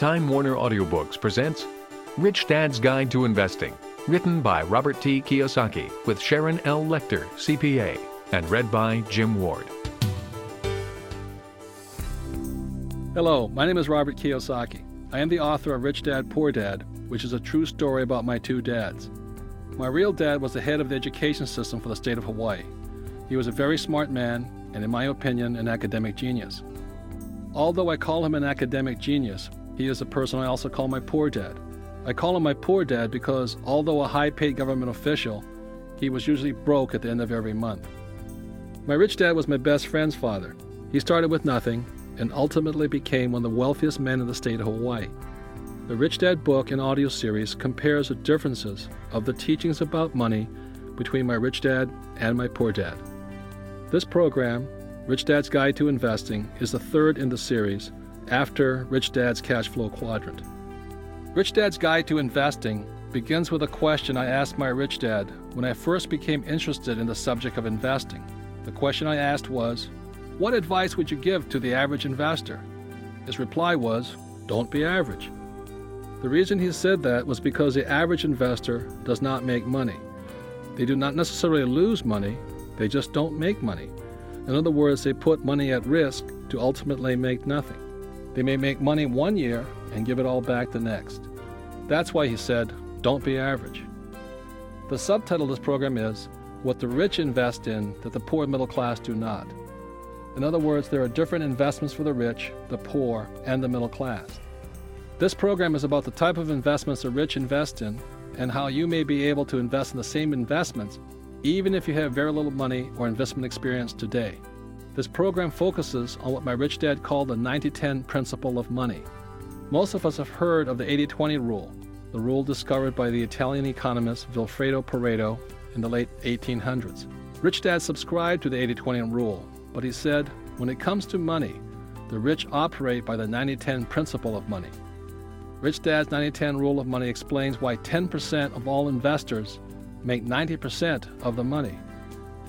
Time Warner Audiobooks presents Rich Dad's Guide to Investing, written by Robert T. Kiyosaki with Sharon L. Lechter, CPA, and read by Jim Ward. Hello, my name is Robert Kiyosaki. I am the author of Rich Dad Poor Dad, which is a true story about my two dads. My real dad was the head of the education system for the state of Hawaii. He was a very smart man, and in my opinion, an academic genius. Although I call him an academic genius, he is a person I also call my poor dad. I call him my poor dad because, although a high paid government official, he was usually broke at the end of every month. My rich dad was my best friend's father. He started with nothing and ultimately became one of the wealthiest men in the state of Hawaii. The Rich Dad book and audio series compares the differences of the teachings about money between my rich dad and my poor dad. This program Rich Dad's Guide to Investing is the third in the series after Rich Dad's Cash Flow Quadrant. Rich Dad's Guide to Investing begins with a question I asked my rich dad when I first became interested in the subject of investing. The question I asked was, What advice would you give to the average investor? His reply was, Don't be average. The reason he said that was because the average investor does not make money. They do not necessarily lose money, they just don't make money. In other words, they put money at risk to ultimately make nothing. They may make money one year and give it all back the next. That's why he said, don't be average. The subtitle of this program is What the Rich Invest in That the Poor and Middle Class Do Not. In other words, there are different investments for the rich, the poor, and the middle class. This program is about the type of investments the rich invest in and how you may be able to invest in the same investments even if you have very little money or investment experience today. This program focuses on what my rich dad called the 90 10 principle of money. Most of us have heard of the 80 20 rule, the rule discovered by the Italian economist Vilfredo Pareto in the late 1800s. Rich Dad subscribed to the 80 20 rule, but he said, when it comes to money, the rich operate by the 90 10 principle of money. Rich Dad's 90 10 rule of money explains why 10% of all investors make 90% of the money.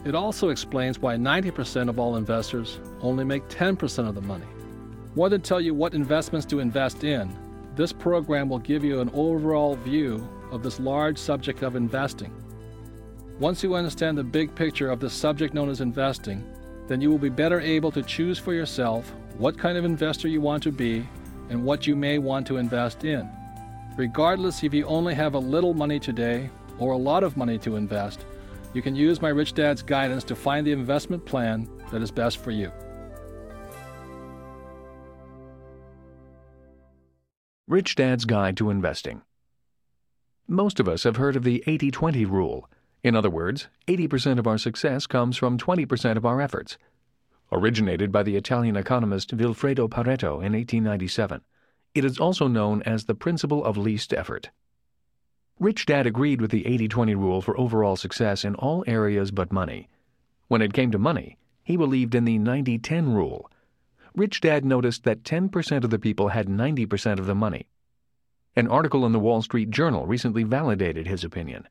It also explains why 90% of all investors only make 10% of the money. More than tell you what investments to invest in, this program will give you an overall view of this large subject of investing. Once you understand the big picture of the subject known as investing, then you will be better able to choose for yourself what kind of investor you want to be and what you may want to invest in. Regardless if you only have a little money today or a lot of money to invest, you can use my Rich Dad's guidance to find the investment plan that is best for you. Rich Dad's Guide to Investing. Most of us have heard of the 80 20 rule. In other words, 80% of our success comes from 20% of our efforts. Originated by the Italian economist Vilfredo Pareto in 1897, it is also known as the principle of least effort. Rich Dad agreed with the 80 20 rule for overall success in all areas but money. When it came to money, he believed in the 90 10 rule. Rich Dad noticed that 10% of the people had 90% of the money. An article in the Wall Street Journal recently validated his opinion.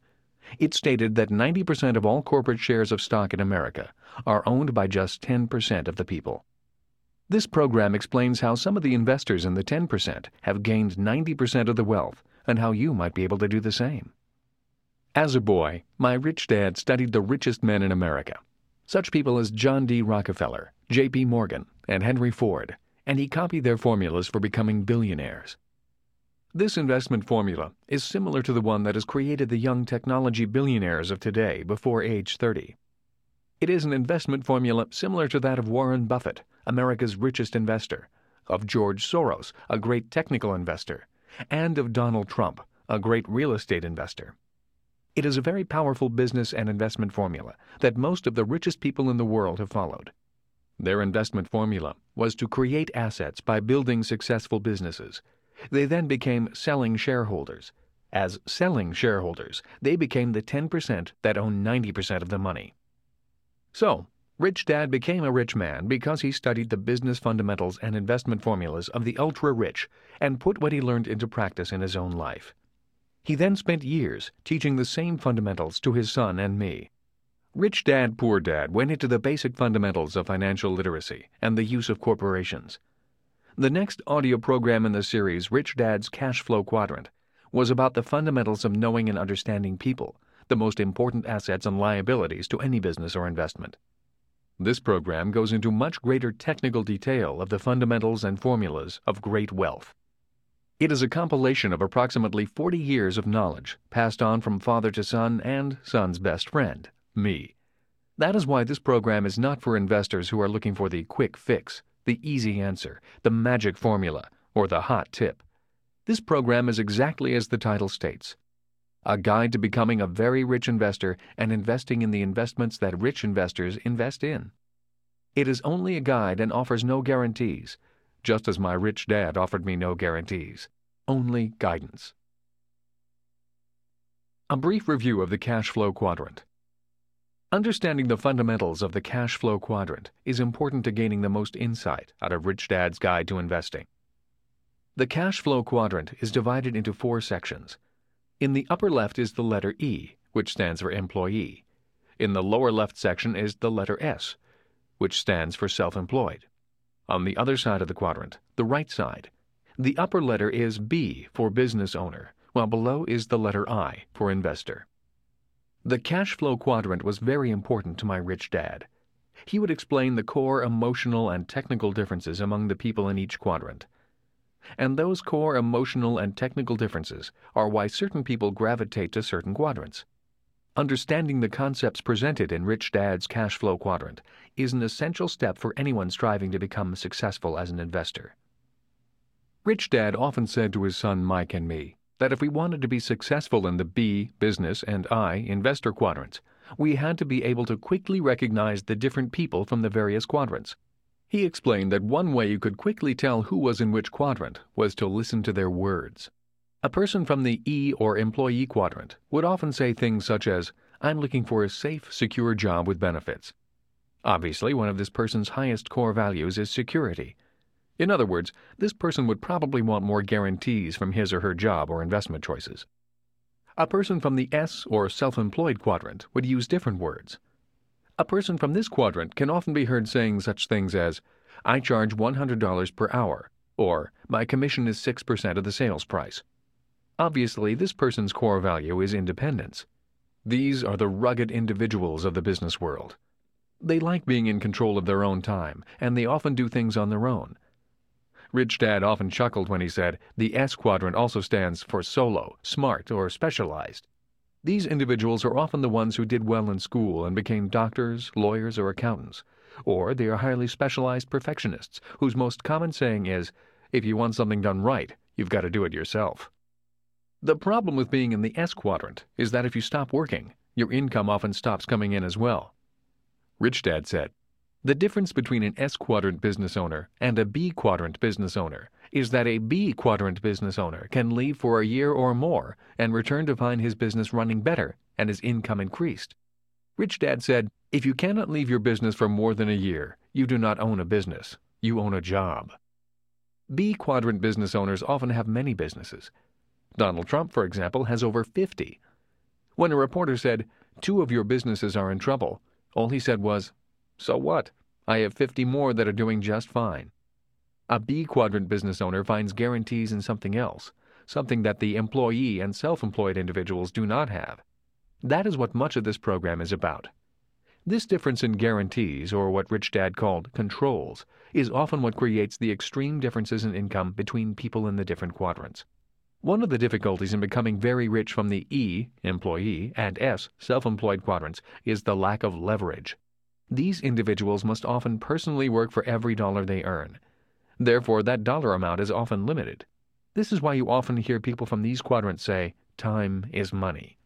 It stated that 90% of all corporate shares of stock in America are owned by just 10% of the people. This program explains how some of the investors in the 10% have gained 90% of the wealth and how you might be able to do the same. As a boy, my rich dad studied the richest men in America, such people as John D. Rockefeller, J.P. Morgan, and Henry Ford, and he copied their formulas for becoming billionaires. This investment formula is similar to the one that has created the young technology billionaires of today before age 30. It is an investment formula similar to that of Warren Buffett, America's richest investor, of George Soros, a great technical investor, and of Donald Trump, a great real estate investor. It is a very powerful business and investment formula that most of the richest people in the world have followed. Their investment formula was to create assets by building successful businesses. They then became selling shareholders. As selling shareholders, they became the 10% that own 90% of the money. So, Rich Dad became a rich man because he studied the business fundamentals and investment formulas of the ultra rich and put what he learned into practice in his own life. He then spent years teaching the same fundamentals to his son and me. Rich Dad Poor Dad went into the basic fundamentals of financial literacy and the use of corporations. The next audio program in the series, Rich Dad's Cash Flow Quadrant, was about the fundamentals of knowing and understanding people, the most important assets and liabilities to any business or investment. This program goes into much greater technical detail of the fundamentals and formulas of great wealth. It is a compilation of approximately 40 years of knowledge passed on from father to son and son's best friend, me. That is why this program is not for investors who are looking for the quick fix, the easy answer, the magic formula, or the hot tip. This program is exactly as the title states a guide to becoming a very rich investor and investing in the investments that rich investors invest in. It is only a guide and offers no guarantees just as my rich dad offered me no guarantees, only guidance. A brief review of the cash flow quadrant. Understanding the fundamentals of the cash flow quadrant is important to gaining the most insight out of Rich Dad's Guide to Investing. The cash flow quadrant is divided into four sections. In the upper left is the letter E, which stands for employee. In the lower left section is the letter S, which stands for self employed. On the other side of the quadrant, the right side, the upper letter is B for business owner, while below is the letter I for investor. The cash flow quadrant was very important to my rich dad. He would explain the core emotional and technical differences among the people in each quadrant. And those core emotional and technical differences are why certain people gravitate to certain quadrants. Understanding the concepts presented in Rich Dad's cash flow quadrant is an essential step for anyone striving to become successful as an investor. Rich Dad often said to his son Mike and me that if we wanted to be successful in the B, business, and I, investor quadrants, we had to be able to quickly recognize the different people from the various quadrants. He explained that one way you could quickly tell who was in which quadrant was to listen to their words. A person from the E or employee quadrant would often say things such as, I'm looking for a safe, secure job with benefits. Obviously, one of this person's highest core values is security. In other words, this person would probably want more guarantees from his or her job or investment choices. A person from the S or self employed quadrant would use different words. A person from this quadrant can often be heard saying such things as, I charge $100 per hour, or my commission is 6% of the sales price. Obviously, this person's core value is independence. These are the rugged individuals of the business world. They like being in control of their own time, and they often do things on their own. Rich Dad often chuckled when he said the S quadrant also stands for solo, smart, or specialized. These individuals are often the ones who did well in school and became doctors, lawyers, or accountants. Or they are highly specialized perfectionists whose most common saying is, if you want something done right, you've got to do it yourself. The problem with being in the S quadrant is that if you stop working, your income often stops coming in as well. Rich Dad said, The difference between an S quadrant business owner and a B quadrant business owner is that a B quadrant business owner can leave for a year or more and return to find his business running better and his income increased. Rich Dad said, If you cannot leave your business for more than a year, you do not own a business, you own a job. B quadrant business owners often have many businesses. Donald Trump, for example, has over 50. When a reporter said, Two of your businesses are in trouble, all he said was, So what? I have 50 more that are doing just fine. A B quadrant business owner finds guarantees in something else, something that the employee and self employed individuals do not have. That is what much of this program is about. This difference in guarantees, or what Rich Dad called controls, is often what creates the extreme differences in income between people in the different quadrants. One of the difficulties in becoming very rich from the E, employee, and S, self employed quadrants is the lack of leverage. These individuals must often personally work for every dollar they earn. Therefore, that dollar amount is often limited. This is why you often hear people from these quadrants say, time is money.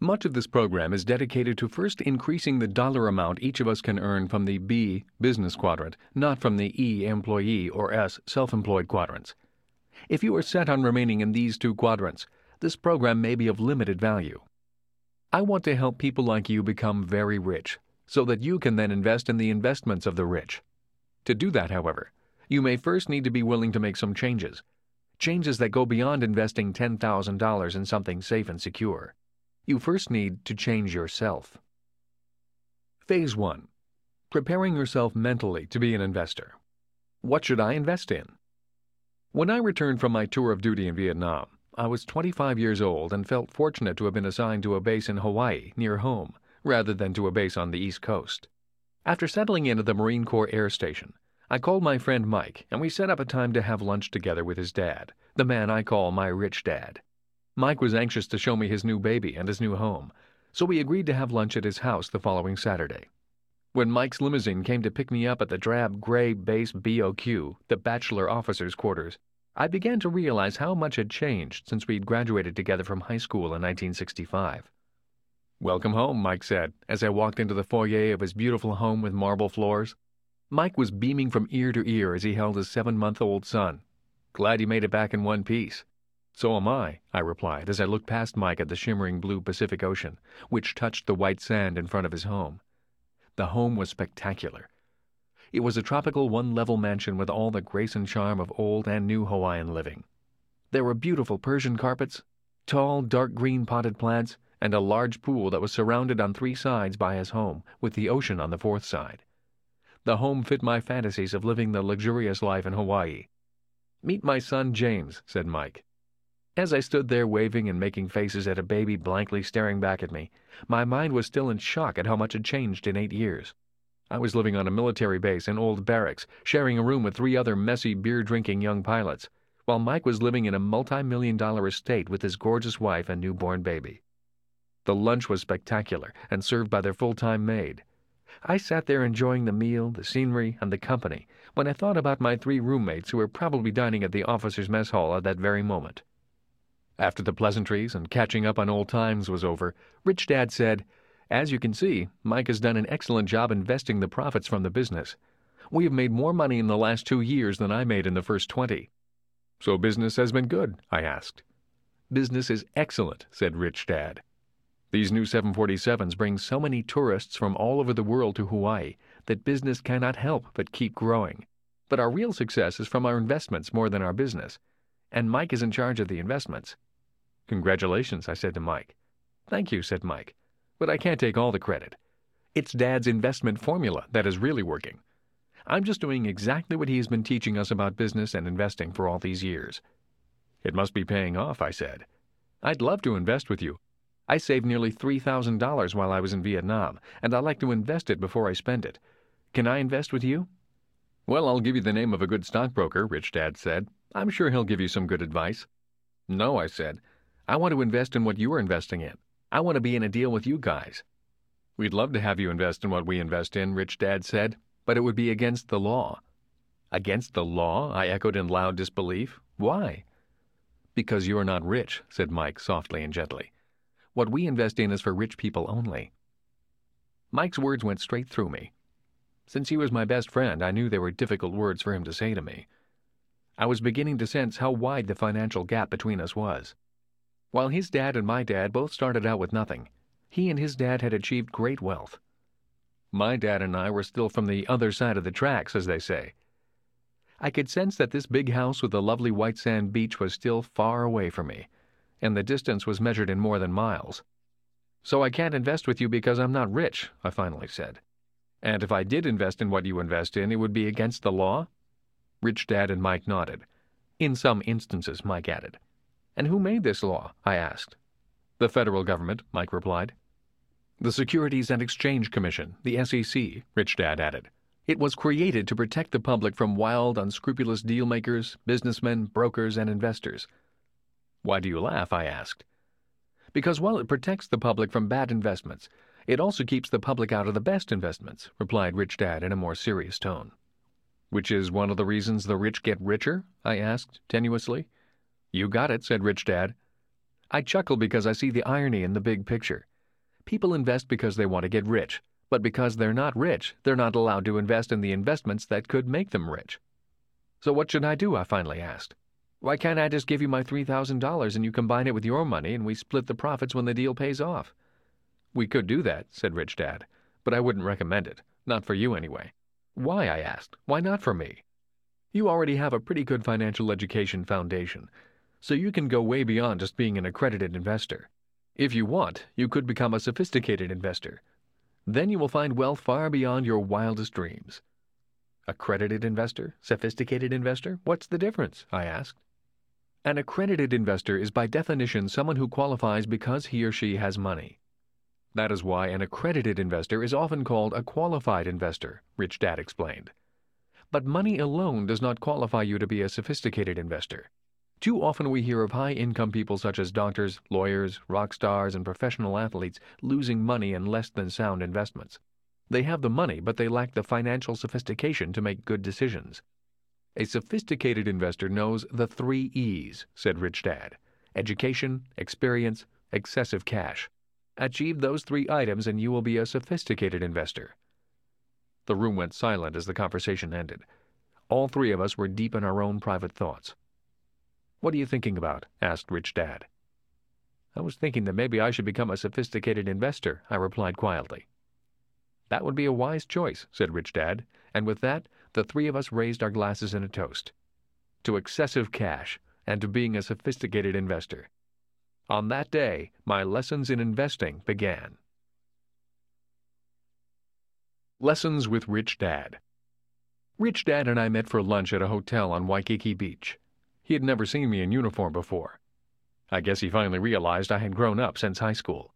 Much of this program is dedicated to first increasing the dollar amount each of us can earn from the B, business quadrant, not from the E, employee, or S, self employed quadrants. If you are set on remaining in these two quadrants, this program may be of limited value. I want to help people like you become very rich so that you can then invest in the investments of the rich. To do that, however, you may first need to be willing to make some changes. Changes that go beyond investing $10,000 in something safe and secure. You first need to change yourself. Phase 1 Preparing yourself mentally to be an investor. What should I invest in? When I returned from my tour of duty in Vietnam, I was 25 years old and felt fortunate to have been assigned to a base in Hawaii, near home, rather than to a base on the East Coast. After settling in at the Marine Corps Air Station, I called my friend Mike and we set up a time to have lunch together with his dad, the man I call my rich dad. Mike was anxious to show me his new baby and his new home, so we agreed to have lunch at his house the following Saturday. When Mike's limousine came to pick me up at the drab gray base BOQ, the bachelor officers' quarters, I began to realize how much had changed since we'd graduated together from high school in 1965. Welcome home, Mike said, as I walked into the foyer of his beautiful home with marble floors. Mike was beaming from ear to ear as he held his seven month old son. Glad you made it back in one piece. So am I, I replied as I looked past Mike at the shimmering blue Pacific Ocean, which touched the white sand in front of his home. The home was spectacular. It was a tropical one level mansion with all the grace and charm of old and new Hawaiian living. There were beautiful Persian carpets, tall, dark green potted plants, and a large pool that was surrounded on three sides by his home, with the ocean on the fourth side. The home fit my fantasies of living the luxurious life in Hawaii. Meet my son James, said Mike. As I stood there waving and making faces at a baby blankly staring back at me, my mind was still in shock at how much had changed in eight years. I was living on a military base in old barracks, sharing a room with three other messy, beer drinking young pilots, while Mike was living in a multi million dollar estate with his gorgeous wife and newborn baby. The lunch was spectacular and served by their full time maid. I sat there enjoying the meal, the scenery, and the company when I thought about my three roommates who were probably dining at the officers' mess hall at that very moment. After the pleasantries and catching up on old times was over, Rich Dad said, As you can see, Mike has done an excellent job investing the profits from the business. We have made more money in the last two years than I made in the first twenty. So business has been good? I asked. Business is excellent, said Rich Dad. These new 747s bring so many tourists from all over the world to Hawaii that business cannot help but keep growing. But our real success is from our investments more than our business. And Mike is in charge of the investments. Congratulations, I said to Mike. Thank you, said Mike. But I can't take all the credit. It's Dad's investment formula that is really working. I'm just doing exactly what he has been teaching us about business and investing for all these years. It must be paying off, I said. I'd love to invest with you. I saved nearly $3,000 while I was in Vietnam, and I like to invest it before I spend it. Can I invest with you? Well, I'll give you the name of a good stockbroker, Rich Dad said. I'm sure he'll give you some good advice. No, I said. I want to invest in what you are investing in. I want to be in a deal with you guys. We'd love to have you invest in what we invest in, Rich Dad said, but it would be against the law. Against the law? I echoed in loud disbelief. Why? Because you are not rich, said Mike softly and gently. What we invest in is for rich people only. Mike's words went straight through me. Since he was my best friend, I knew they were difficult words for him to say to me. I was beginning to sense how wide the financial gap between us was. While his dad and my dad both started out with nothing, he and his dad had achieved great wealth. My dad and I were still from the other side of the tracks, as they say. I could sense that this big house with the lovely white sand beach was still far away from me, and the distance was measured in more than miles. So I can't invest with you because I'm not rich, I finally said. And if I did invest in what you invest in, it would be against the law? Rich Dad and Mike nodded. In some instances, Mike added. And who made this law? I asked. The federal government, Mike replied. The Securities and Exchange Commission, the SEC, Rich Dad added. It was created to protect the public from wild, unscrupulous dealmakers, businessmen, brokers, and investors. Why do you laugh? I asked. Because while it protects the public from bad investments, it also keeps the public out of the best investments, replied Rich Dad in a more serious tone. Which is one of the reasons the rich get richer? I asked tenuously. You got it, said Rich Dad. I chuckle because I see the irony in the big picture. People invest because they want to get rich, but because they're not rich, they're not allowed to invest in the investments that could make them rich. So what should I do? I finally asked. Why can't I just give you my $3,000 and you combine it with your money and we split the profits when the deal pays off? We could do that, said Rich Dad, but I wouldn't recommend it. Not for you, anyway. Why? I asked. Why not for me? You already have a pretty good financial education foundation, so you can go way beyond just being an accredited investor. If you want, you could become a sophisticated investor. Then you will find wealth far beyond your wildest dreams. Accredited investor? Sophisticated investor? What's the difference? I asked. An accredited investor is by definition someone who qualifies because he or she has money. That is why an accredited investor is often called a qualified investor, Rich Dad explained. But money alone does not qualify you to be a sophisticated investor. Too often we hear of high income people such as doctors, lawyers, rock stars, and professional athletes losing money in less than sound investments. They have the money, but they lack the financial sophistication to make good decisions. A sophisticated investor knows the three E's, said Rich Dad education, experience, excessive cash. Achieve those three items and you will be a sophisticated investor. The room went silent as the conversation ended. All three of us were deep in our own private thoughts. What are you thinking about? asked Rich Dad. I was thinking that maybe I should become a sophisticated investor, I replied quietly. That would be a wise choice, said Rich Dad, and with that, the three of us raised our glasses in a toast. To excessive cash and to being a sophisticated investor. On that day, my lessons in investing began. Lessons with Rich Dad. Rich Dad and I met for lunch at a hotel on Waikiki Beach. He had never seen me in uniform before. I guess he finally realized I had grown up since high school.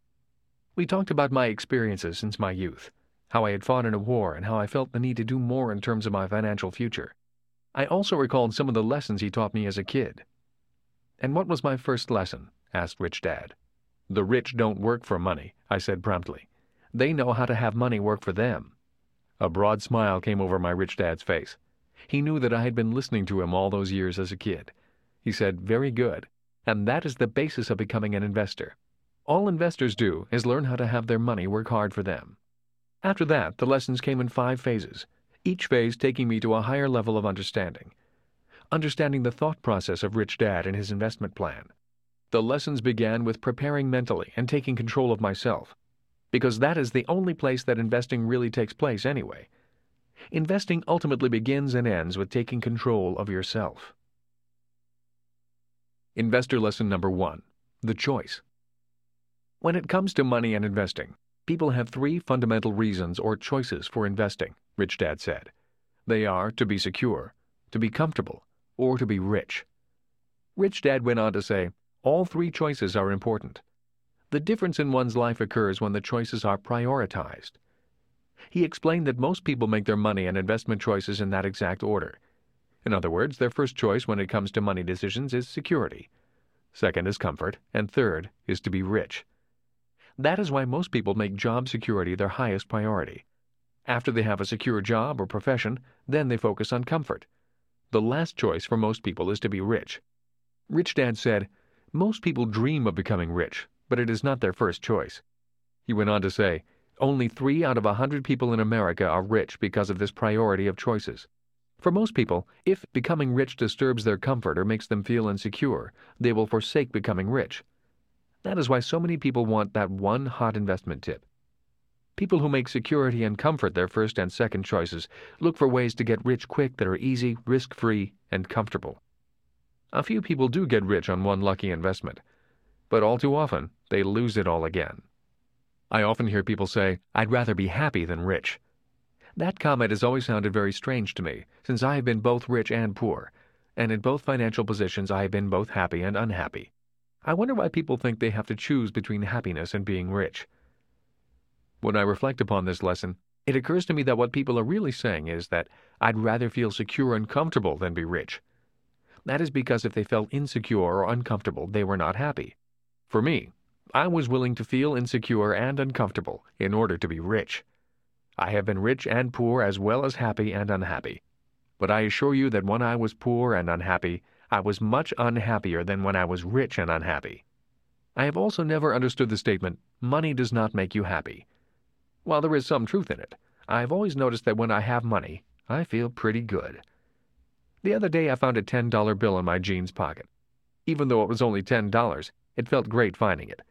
We talked about my experiences since my youth, how I had fought in a war, and how I felt the need to do more in terms of my financial future. I also recalled some of the lessons he taught me as a kid. And what was my first lesson? asked Rich Dad. The rich don't work for money, I said promptly. They know how to have money work for them. A broad smile came over my rich dad's face. He knew that I had been listening to him all those years as a kid. He said, Very good. And that is the basis of becoming an investor. All investors do is learn how to have their money work hard for them. After that, the lessons came in five phases, each phase taking me to a higher level of understanding. Understanding the thought process of Rich Dad and his investment plan. The lessons began with preparing mentally and taking control of myself because that is the only place that investing really takes place anyway. Investing ultimately begins and ends with taking control of yourself. Investor lesson number one The choice. When it comes to money and investing, people have three fundamental reasons or choices for investing, Rich Dad said. They are to be secure, to be comfortable, or to be rich. Rich Dad went on to say, all three choices are important. The difference in one's life occurs when the choices are prioritized. He explained that most people make their money and investment choices in that exact order. In other words, their first choice when it comes to money decisions is security. Second is comfort, and third is to be rich. That is why most people make job security their highest priority. After they have a secure job or profession, then they focus on comfort. The last choice for most people is to be rich. Rich Dad said, Most people dream of becoming rich, but it is not their first choice. He went on to say, only three out of a hundred people in America are rich because of this priority of choices. For most people, if becoming rich disturbs their comfort or makes them feel insecure, they will forsake becoming rich. That is why so many people want that one hot investment tip. People who make security and comfort their first and second choices look for ways to get rich quick that are easy, risk free, and comfortable. A few people do get rich on one lucky investment, but all too often they lose it all again. I often hear people say, I'd rather be happy than rich. That comment has always sounded very strange to me, since I have been both rich and poor, and in both financial positions I have been both happy and unhappy. I wonder why people think they have to choose between happiness and being rich. When I reflect upon this lesson, it occurs to me that what people are really saying is that I'd rather feel secure and comfortable than be rich. That is because if they felt insecure or uncomfortable, they were not happy. For me, I was willing to feel insecure and uncomfortable in order to be rich. I have been rich and poor as well as happy and unhappy. But I assure you that when I was poor and unhappy, I was much unhappier than when I was rich and unhappy. I have also never understood the statement, money does not make you happy. While there is some truth in it, I have always noticed that when I have money, I feel pretty good. The other day I found a $10 bill in my jeans pocket. Even though it was only $10, it felt great finding it.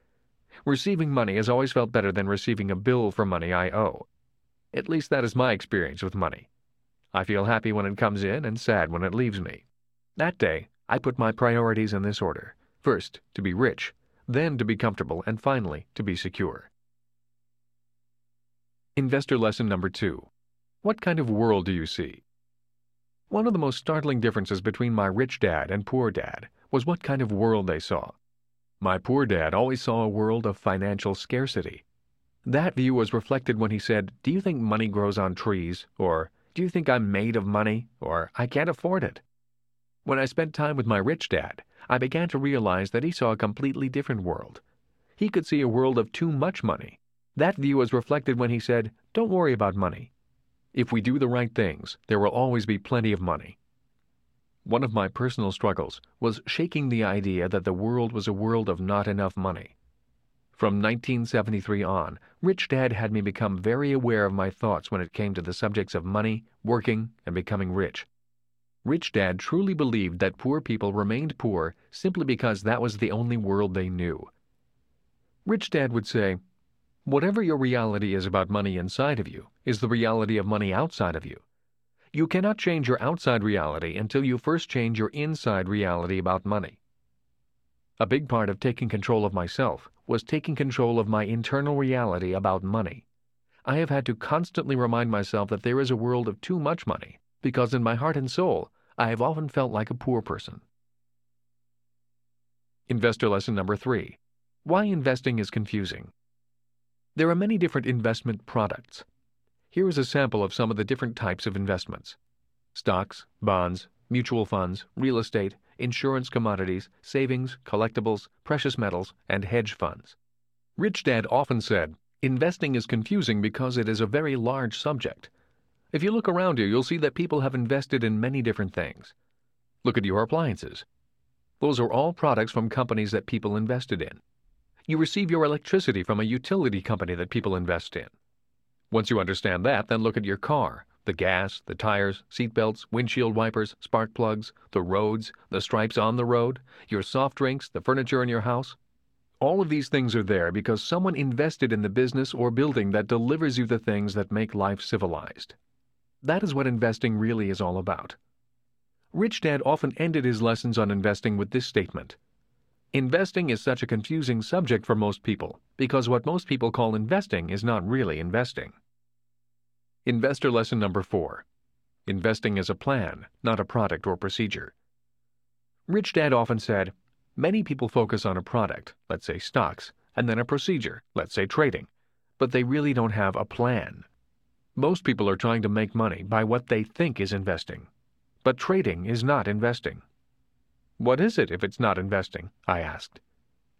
Receiving money has always felt better than receiving a bill for money I owe. At least that is my experience with money. I feel happy when it comes in and sad when it leaves me. That day, I put my priorities in this order. First, to be rich, then to be comfortable, and finally, to be secure. Investor lesson number two. What kind of world do you see? One of the most startling differences between my rich dad and poor dad was what kind of world they saw. My poor dad always saw a world of financial scarcity. That view was reflected when he said, Do you think money grows on trees? Or, Do you think I'm made of money? Or, I can't afford it. When I spent time with my rich dad, I began to realize that he saw a completely different world. He could see a world of too much money. That view was reflected when he said, Don't worry about money. If we do the right things, there will always be plenty of money. One of my personal struggles was shaking the idea that the world was a world of not enough money. From 1973 on, Rich Dad had me become very aware of my thoughts when it came to the subjects of money, working, and becoming rich. Rich Dad truly believed that poor people remained poor simply because that was the only world they knew. Rich Dad would say, Whatever your reality is about money inside of you is the reality of money outside of you. You cannot change your outside reality until you first change your inside reality about money. A big part of taking control of myself was taking control of my internal reality about money. I have had to constantly remind myself that there is a world of too much money, because in my heart and soul, I have often felt like a poor person. Investor lesson number three Why investing is confusing. There are many different investment products. Here is a sample of some of the different types of investments stocks, bonds, mutual funds, real estate, insurance commodities, savings, collectibles, precious metals, and hedge funds. Rich Dad often said, Investing is confusing because it is a very large subject. If you look around you, you'll see that people have invested in many different things. Look at your appliances. Those are all products from companies that people invested in. You receive your electricity from a utility company that people invest in. Once you understand that, then look at your car the gas, the tires, seat belts, windshield wipers, spark plugs, the roads, the stripes on the road, your soft drinks, the furniture in your house. All of these things are there because someone invested in the business or building that delivers you the things that make life civilized. That is what investing really is all about. Rich Dad often ended his lessons on investing with this statement Investing is such a confusing subject for most people because what most people call investing is not really investing. Investor lesson number four Investing is a plan, not a product or procedure. Rich Dad often said, Many people focus on a product, let's say stocks, and then a procedure, let's say trading, but they really don't have a plan. Most people are trying to make money by what they think is investing. But trading is not investing. What is it if it's not investing? I asked.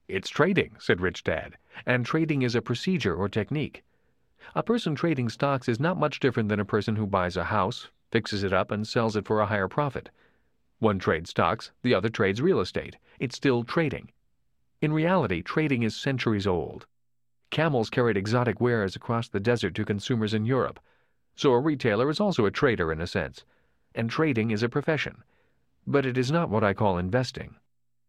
It's trading, said Rich Dad, and trading is a procedure or technique. A person trading stocks is not much different than a person who buys a house, fixes it up, and sells it for a higher profit. One trades stocks, the other trades real estate. It's still trading. In reality, trading is centuries old. Camels carried exotic wares across the desert to consumers in Europe. So a retailer is also a trader in a sense. And trading is a profession. But it is not what I call investing.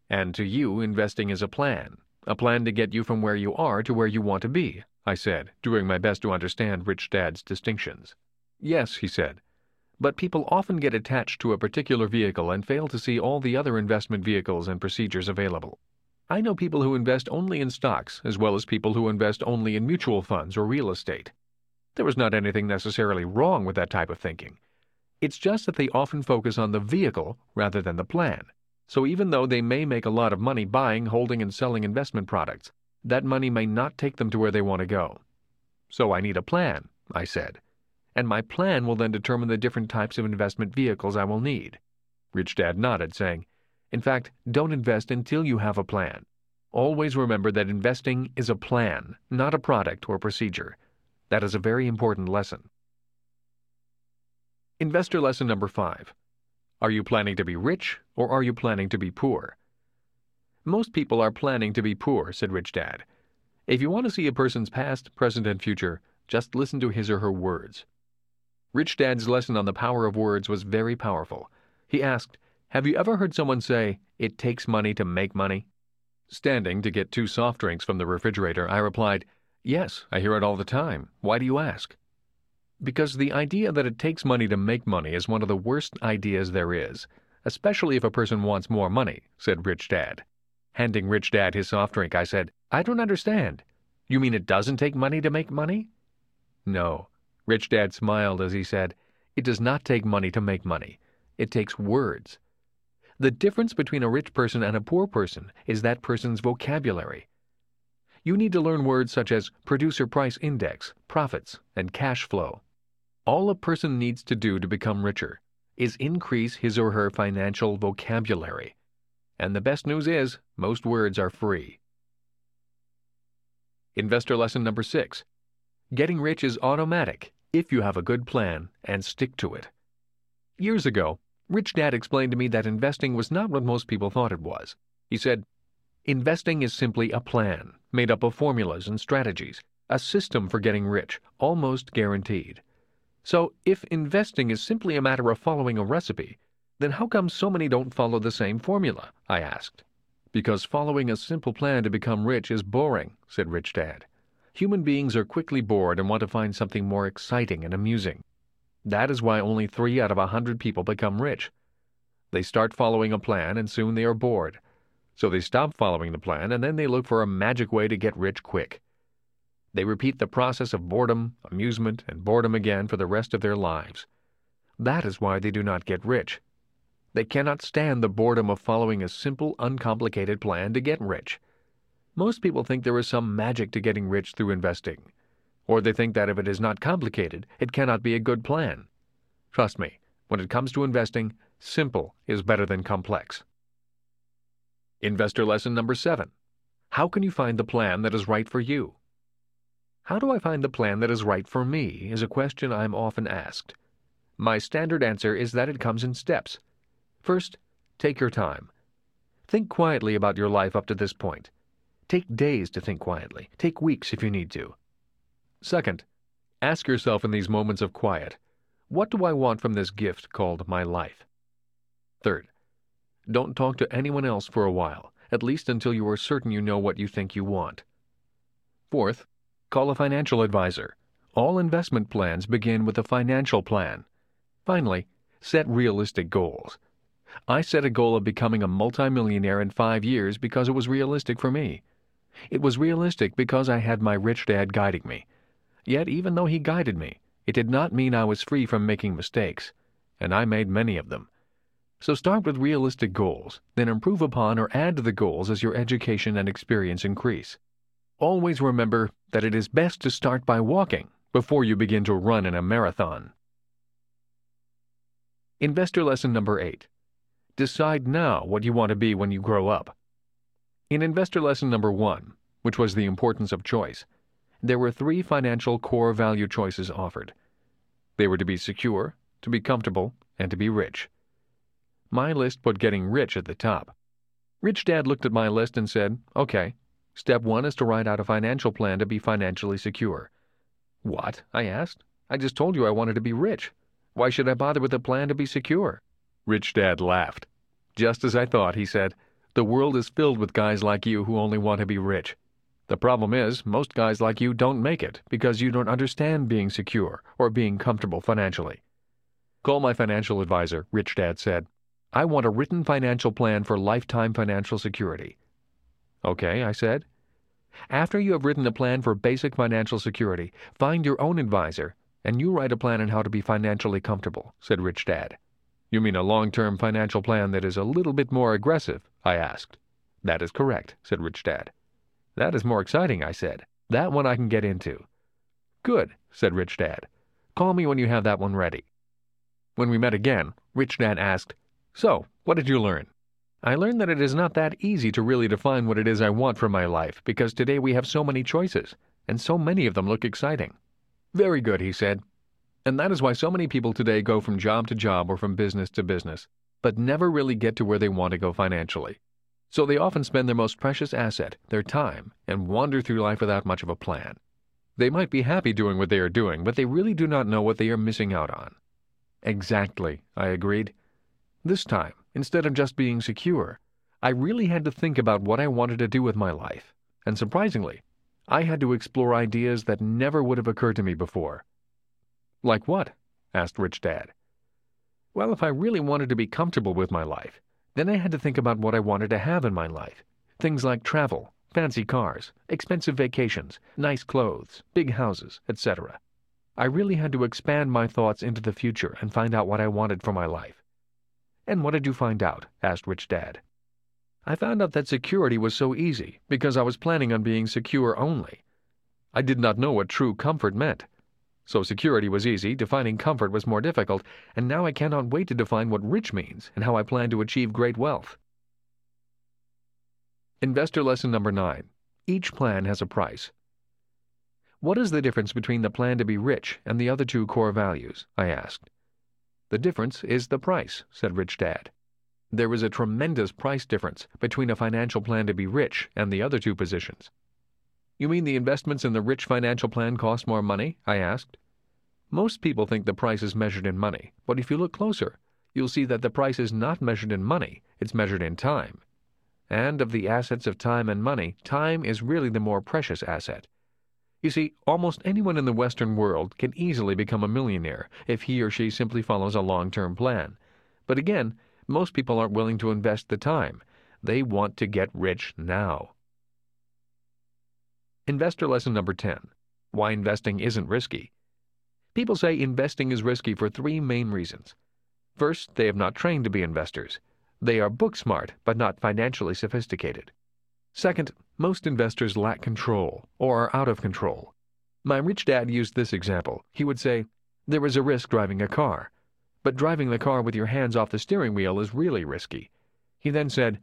And to you, investing is a plan, a plan to get you from where you are to where you want to be, I said, doing my best to understand Rich Dad's distinctions. Yes, he said. But people often get attached to a particular vehicle and fail to see all the other investment vehicles and procedures available. I know people who invest only in stocks, as well as people who invest only in mutual funds or real estate. There is not anything necessarily wrong with that type of thinking. It's just that they often focus on the vehicle rather than the plan. So even though they may make a lot of money buying, holding, and selling investment products, that money may not take them to where they want to go. So I need a plan, I said. And my plan will then determine the different types of investment vehicles I will need. Rich Dad nodded, saying, In fact, don't invest until you have a plan. Always remember that investing is a plan, not a product or procedure. That is a very important lesson. Investor lesson number five Are you planning to be rich or are you planning to be poor? Most people are planning to be poor, said Rich Dad. If you want to see a person's past, present, and future, just listen to his or her words. Rich Dad's lesson on the power of words was very powerful. He asked, Have you ever heard someone say, It takes money to make money? Standing to get two soft drinks from the refrigerator, I replied, Yes, I hear it all the time. Why do you ask? Because the idea that it takes money to make money is one of the worst ideas there is, especially if a person wants more money, said Rich Dad. Handing Rich Dad his soft drink, I said, I don't understand. You mean it doesn't take money to make money? No. Rich Dad smiled as he said, It does not take money to make money. It takes words. The difference between a rich person and a poor person is that person's vocabulary. You need to learn words such as producer price index, profits, and cash flow. All a person needs to do to become richer is increase his or her financial vocabulary. And the best news is, most words are free. Investor lesson number six Getting rich is automatic if you have a good plan and stick to it. Years ago, Rich Dad explained to me that investing was not what most people thought it was. He said, Investing is simply a plan, made up of formulas and strategies, a system for getting rich, almost guaranteed. So, if investing is simply a matter of following a recipe, then how come so many don't follow the same formula? I asked. Because following a simple plan to become rich is boring, said Rich Dad. Human beings are quickly bored and want to find something more exciting and amusing. That is why only three out of a hundred people become rich. They start following a plan and soon they are bored. So they stop following the plan and then they look for a magic way to get rich quick. They repeat the process of boredom, amusement, and boredom again for the rest of their lives. That is why they do not get rich. They cannot stand the boredom of following a simple, uncomplicated plan to get rich. Most people think there is some magic to getting rich through investing. Or they think that if it is not complicated, it cannot be a good plan. Trust me, when it comes to investing, simple is better than complex. Investor lesson number seven How can you find the plan that is right for you? How do I find the plan that is right for me is a question I am often asked. My standard answer is that it comes in steps. First, take your time. Think quietly about your life up to this point. Take days to think quietly. Take weeks if you need to. Second, ask yourself in these moments of quiet, what do I want from this gift called my life? Third, don't talk to anyone else for a while, at least until you are certain you know what you think you want. Fourth, Call a financial advisor. All investment plans begin with a financial plan. Finally, set realistic goals. I set a goal of becoming a multimillionaire in five years because it was realistic for me. It was realistic because I had my rich dad guiding me. Yet, even though he guided me, it did not mean I was free from making mistakes, and I made many of them. So start with realistic goals, then improve upon or add to the goals as your education and experience increase. Always remember that it is best to start by walking before you begin to run in a marathon. Investor lesson number eight. Decide now what you want to be when you grow up. In investor lesson number one, which was the importance of choice, there were three financial core value choices offered. They were to be secure, to be comfortable, and to be rich. My list put getting rich at the top. Rich Dad looked at my list and said, Okay, Step one is to write out a financial plan to be financially secure. What? I asked. I just told you I wanted to be rich. Why should I bother with a plan to be secure? Rich Dad laughed. Just as I thought, he said. The world is filled with guys like you who only want to be rich. The problem is, most guys like you don't make it because you don't understand being secure or being comfortable financially. Call my financial advisor, Rich Dad said. I want a written financial plan for lifetime financial security. Okay, I said. After you have written a plan for basic financial security, find your own advisor, and you write a plan on how to be financially comfortable, said Rich Dad. You mean a long term financial plan that is a little bit more aggressive? I asked. That is correct, said Rich Dad. That is more exciting, I said. That one I can get into. Good, said Rich Dad. Call me when you have that one ready. When we met again, Rich Dad asked, So, what did you learn? I learned that it is not that easy to really define what it is I want from my life because today we have so many choices, and so many of them look exciting. Very good, he said. And that is why so many people today go from job to job or from business to business, but never really get to where they want to go financially. So they often spend their most precious asset, their time, and wander through life without much of a plan. They might be happy doing what they are doing, but they really do not know what they are missing out on. Exactly, I agreed. This time, instead of just being secure, I really had to think about what I wanted to do with my life. And surprisingly, I had to explore ideas that never would have occurred to me before. Like what? asked Rich Dad. Well, if I really wanted to be comfortable with my life, then I had to think about what I wanted to have in my life. Things like travel, fancy cars, expensive vacations, nice clothes, big houses, etc. I really had to expand my thoughts into the future and find out what I wanted for my life. And what did you find out? asked Rich Dad. I found out that security was so easy because I was planning on being secure only. I did not know what true comfort meant. So security was easy, defining comfort was more difficult, and now I cannot wait to define what rich means and how I plan to achieve great wealth. Investor lesson number 9. Each plan has a price. What is the difference between the plan to be rich and the other two core values? I asked. The difference is the price, said Rich Dad. There is a tremendous price difference between a financial plan to be rich and the other two positions. You mean the investments in the rich financial plan cost more money? I asked. Most people think the price is measured in money, but if you look closer, you'll see that the price is not measured in money, it's measured in time. And of the assets of time and money, time is really the more precious asset. You see, almost anyone in the Western world can easily become a millionaire if he or she simply follows a long term plan. But again, most people aren't willing to invest the time. They want to get rich now. Investor lesson number 10 Why investing isn't risky. People say investing is risky for three main reasons. First, they have not trained to be investors. They are book smart, but not financially sophisticated. Second, most investors lack control or are out of control. My rich dad used this example. He would say, There is a risk driving a car. But driving the car with your hands off the steering wheel is really risky. He then said,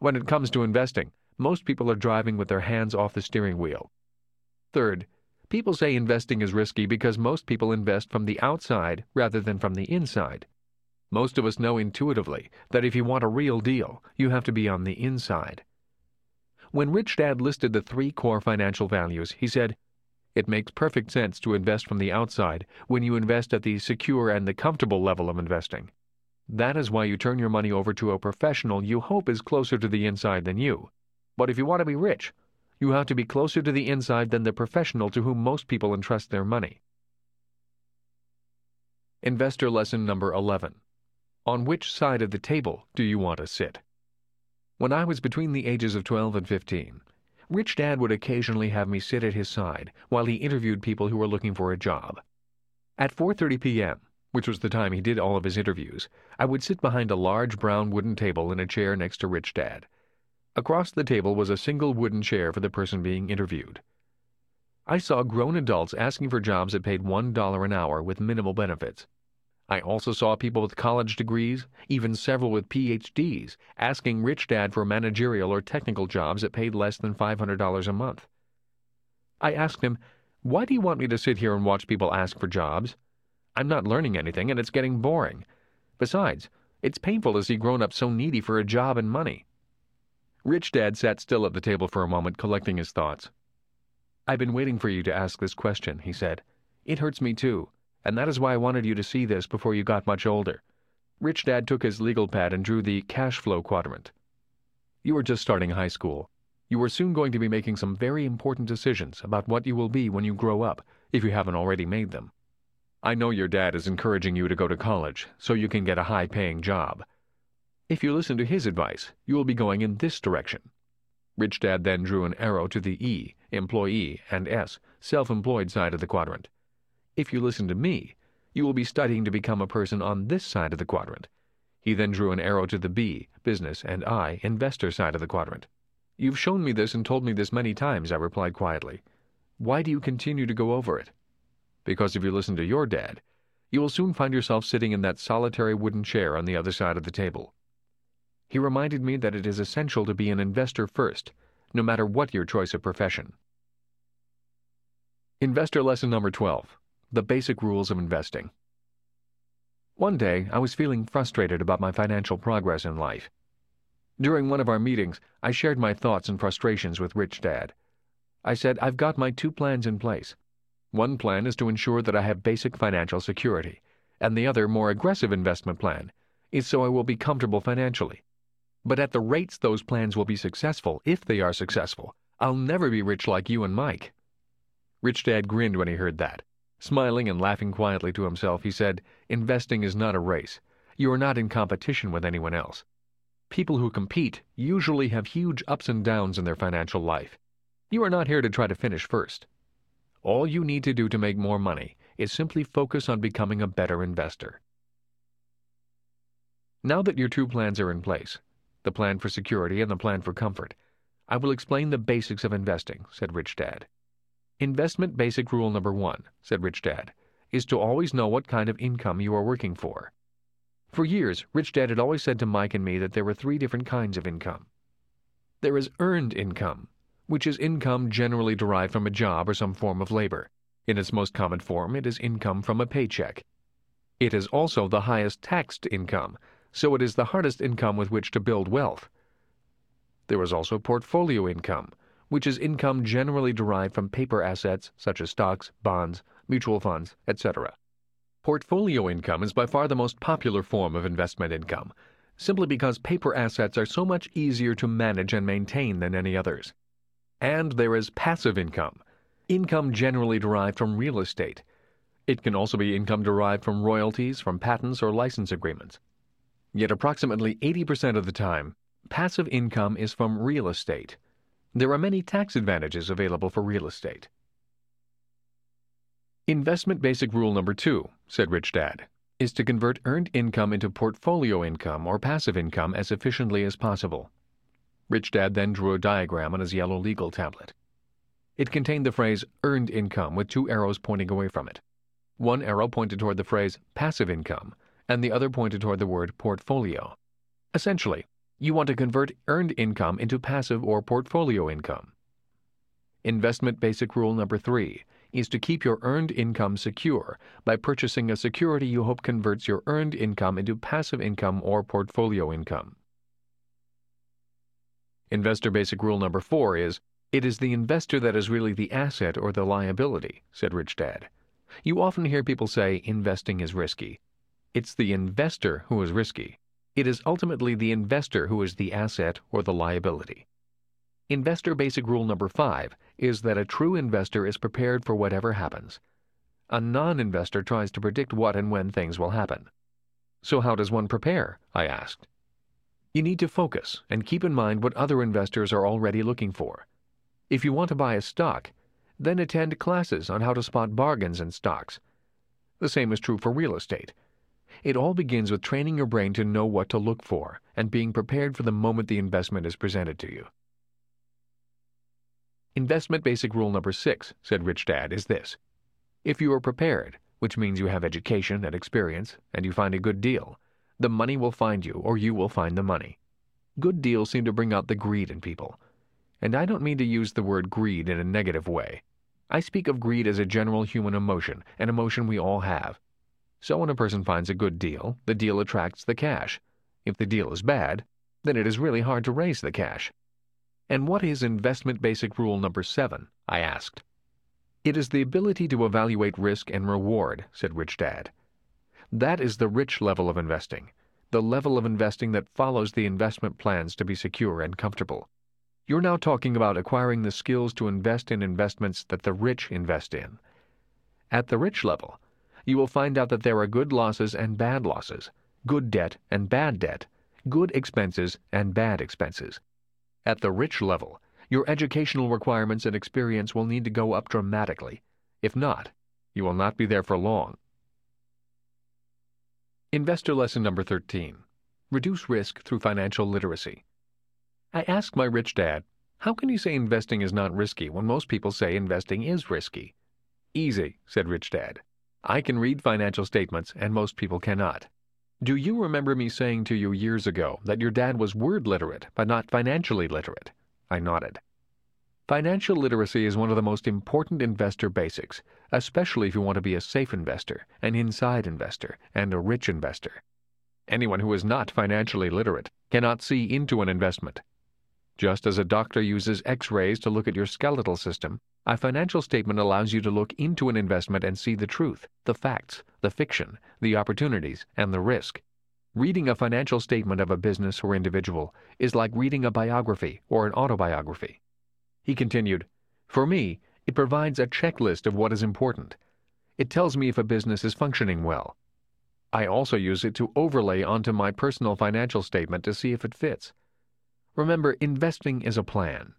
When it comes to investing, most people are driving with their hands off the steering wheel. Third, people say investing is risky because most people invest from the outside rather than from the inside. Most of us know intuitively that if you want a real deal, you have to be on the inside. When Rich Dad listed the three core financial values, he said, it makes perfect sense to invest from the outside when you invest at the secure and the comfortable level of investing. That is why you turn your money over to a professional you hope is closer to the inside than you. But if you want to be rich, you have to be closer to the inside than the professional to whom most people entrust their money. Investor lesson number 11. On which side of the table do you want to sit? When I was between the ages of 12 and 15, Rich Dad would occasionally have me sit at his side while he interviewed people who were looking for a job. At 4:30 p.m., which was the time he did all of his interviews, I would sit behind a large brown wooden table in a chair next to Rich Dad. Across the table was a single wooden chair for the person being interviewed. I saw grown adults asking for jobs that paid $1 an hour with minimal benefits. I also saw people with college degrees, even several with PhDs, asking Rich Dad for managerial or technical jobs that paid less than $500 a month. I asked him, Why do you want me to sit here and watch people ask for jobs? I'm not learning anything and it's getting boring. Besides, it's painful to see grown ups so needy for a job and money. Rich Dad sat still at the table for a moment, collecting his thoughts. I've been waiting for you to ask this question, he said. It hurts me too and that is why I wanted you to see this before you got much older. Rich Dad took his legal pad and drew the cash flow quadrant. You are just starting high school. You are soon going to be making some very important decisions about what you will be when you grow up, if you haven't already made them. I know your dad is encouraging you to go to college so you can get a high paying job. If you listen to his advice, you will be going in this direction. Rich Dad then drew an arrow to the E, employee, and S, self employed side of the quadrant. If you listen to me, you will be studying to become a person on this side of the quadrant. He then drew an arrow to the B, business, and I, investor side of the quadrant. You've shown me this and told me this many times, I replied quietly. Why do you continue to go over it? Because if you listen to your dad, you will soon find yourself sitting in that solitary wooden chair on the other side of the table. He reminded me that it is essential to be an investor first, no matter what your choice of profession. Investor lesson number 12 the Basic Rules of Investing. One day, I was feeling frustrated about my financial progress in life. During one of our meetings, I shared my thoughts and frustrations with Rich Dad. I said, I've got my two plans in place. One plan is to ensure that I have basic financial security, and the other, more aggressive investment plan, is so I will be comfortable financially. But at the rates those plans will be successful, if they are successful, I'll never be rich like you and Mike. Rich Dad grinned when he heard that. Smiling and laughing quietly to himself, he said, Investing is not a race. You are not in competition with anyone else. People who compete usually have huge ups and downs in their financial life. You are not here to try to finish first. All you need to do to make more money is simply focus on becoming a better investor. Now that your two plans are in place, the plan for security and the plan for comfort, I will explain the basics of investing, said Rich Dad. Investment basic rule number one, said Rich Dad, is to always know what kind of income you are working for. For years, Rich Dad had always said to Mike and me that there were three different kinds of income. There is earned income, which is income generally derived from a job or some form of labor. In its most common form, it is income from a paycheck. It is also the highest taxed income, so it is the hardest income with which to build wealth. There is also portfolio income, which is income generally derived from paper assets such as stocks, bonds, mutual funds, etc. Portfolio income is by far the most popular form of investment income, simply because paper assets are so much easier to manage and maintain than any others. And there is passive income, income generally derived from real estate. It can also be income derived from royalties from patents or license agreements. Yet approximately 80% of the time, passive income is from real estate. There are many tax advantages available for real estate. Investment basic rule number two, said Rich Dad, is to convert earned income into portfolio income or passive income as efficiently as possible. Rich Dad then drew a diagram on his yellow legal tablet. It contained the phrase earned income with two arrows pointing away from it. One arrow pointed toward the phrase passive income, and the other pointed toward the word portfolio. Essentially, you want to convert earned income into passive or portfolio income. Investment basic rule number three is to keep your earned income secure by purchasing a security you hope converts your earned income into passive income or portfolio income. Investor basic rule number four is it is the investor that is really the asset or the liability, said Rich Dad. You often hear people say investing is risky. It's the investor who is risky. It is ultimately the investor who is the asset or the liability. Investor basic rule number five is that a true investor is prepared for whatever happens. A non investor tries to predict what and when things will happen. So, how does one prepare? I asked. You need to focus and keep in mind what other investors are already looking for. If you want to buy a stock, then attend classes on how to spot bargains in stocks. The same is true for real estate. It all begins with training your brain to know what to look for and being prepared for the moment the investment is presented to you. Investment basic rule number six, said Rich Dad, is this. If you are prepared, which means you have education and experience, and you find a good deal, the money will find you or you will find the money. Good deals seem to bring out the greed in people. And I don't mean to use the word greed in a negative way. I speak of greed as a general human emotion, an emotion we all have. So when a person finds a good deal, the deal attracts the cash. If the deal is bad, then it is really hard to raise the cash. And what is investment basic rule number seven? I asked. It is the ability to evaluate risk and reward, said Rich Dad. That is the rich level of investing, the level of investing that follows the investment plans to be secure and comfortable. You're now talking about acquiring the skills to invest in investments that the rich invest in. At the rich level, you will find out that there are good losses and bad losses, good debt and bad debt, good expenses and bad expenses. At the rich level, your educational requirements and experience will need to go up dramatically. If not, you will not be there for long. Investor lesson number 13 Reduce risk through financial literacy. I asked my rich dad, How can you say investing is not risky when most people say investing is risky? Easy, said Rich Dad. I can read financial statements, and most people cannot. Do you remember me saying to you years ago that your dad was word literate, but not financially literate? I nodded. Financial literacy is one of the most important investor basics, especially if you want to be a safe investor, an inside investor, and a rich investor. Anyone who is not financially literate cannot see into an investment. Just as a doctor uses x rays to look at your skeletal system, a financial statement allows you to look into an investment and see the truth, the facts, the fiction, the opportunities, and the risk. Reading a financial statement of a business or individual is like reading a biography or an autobiography. He continued, For me, it provides a checklist of what is important. It tells me if a business is functioning well. I also use it to overlay onto my personal financial statement to see if it fits. Remember, investing is a plan.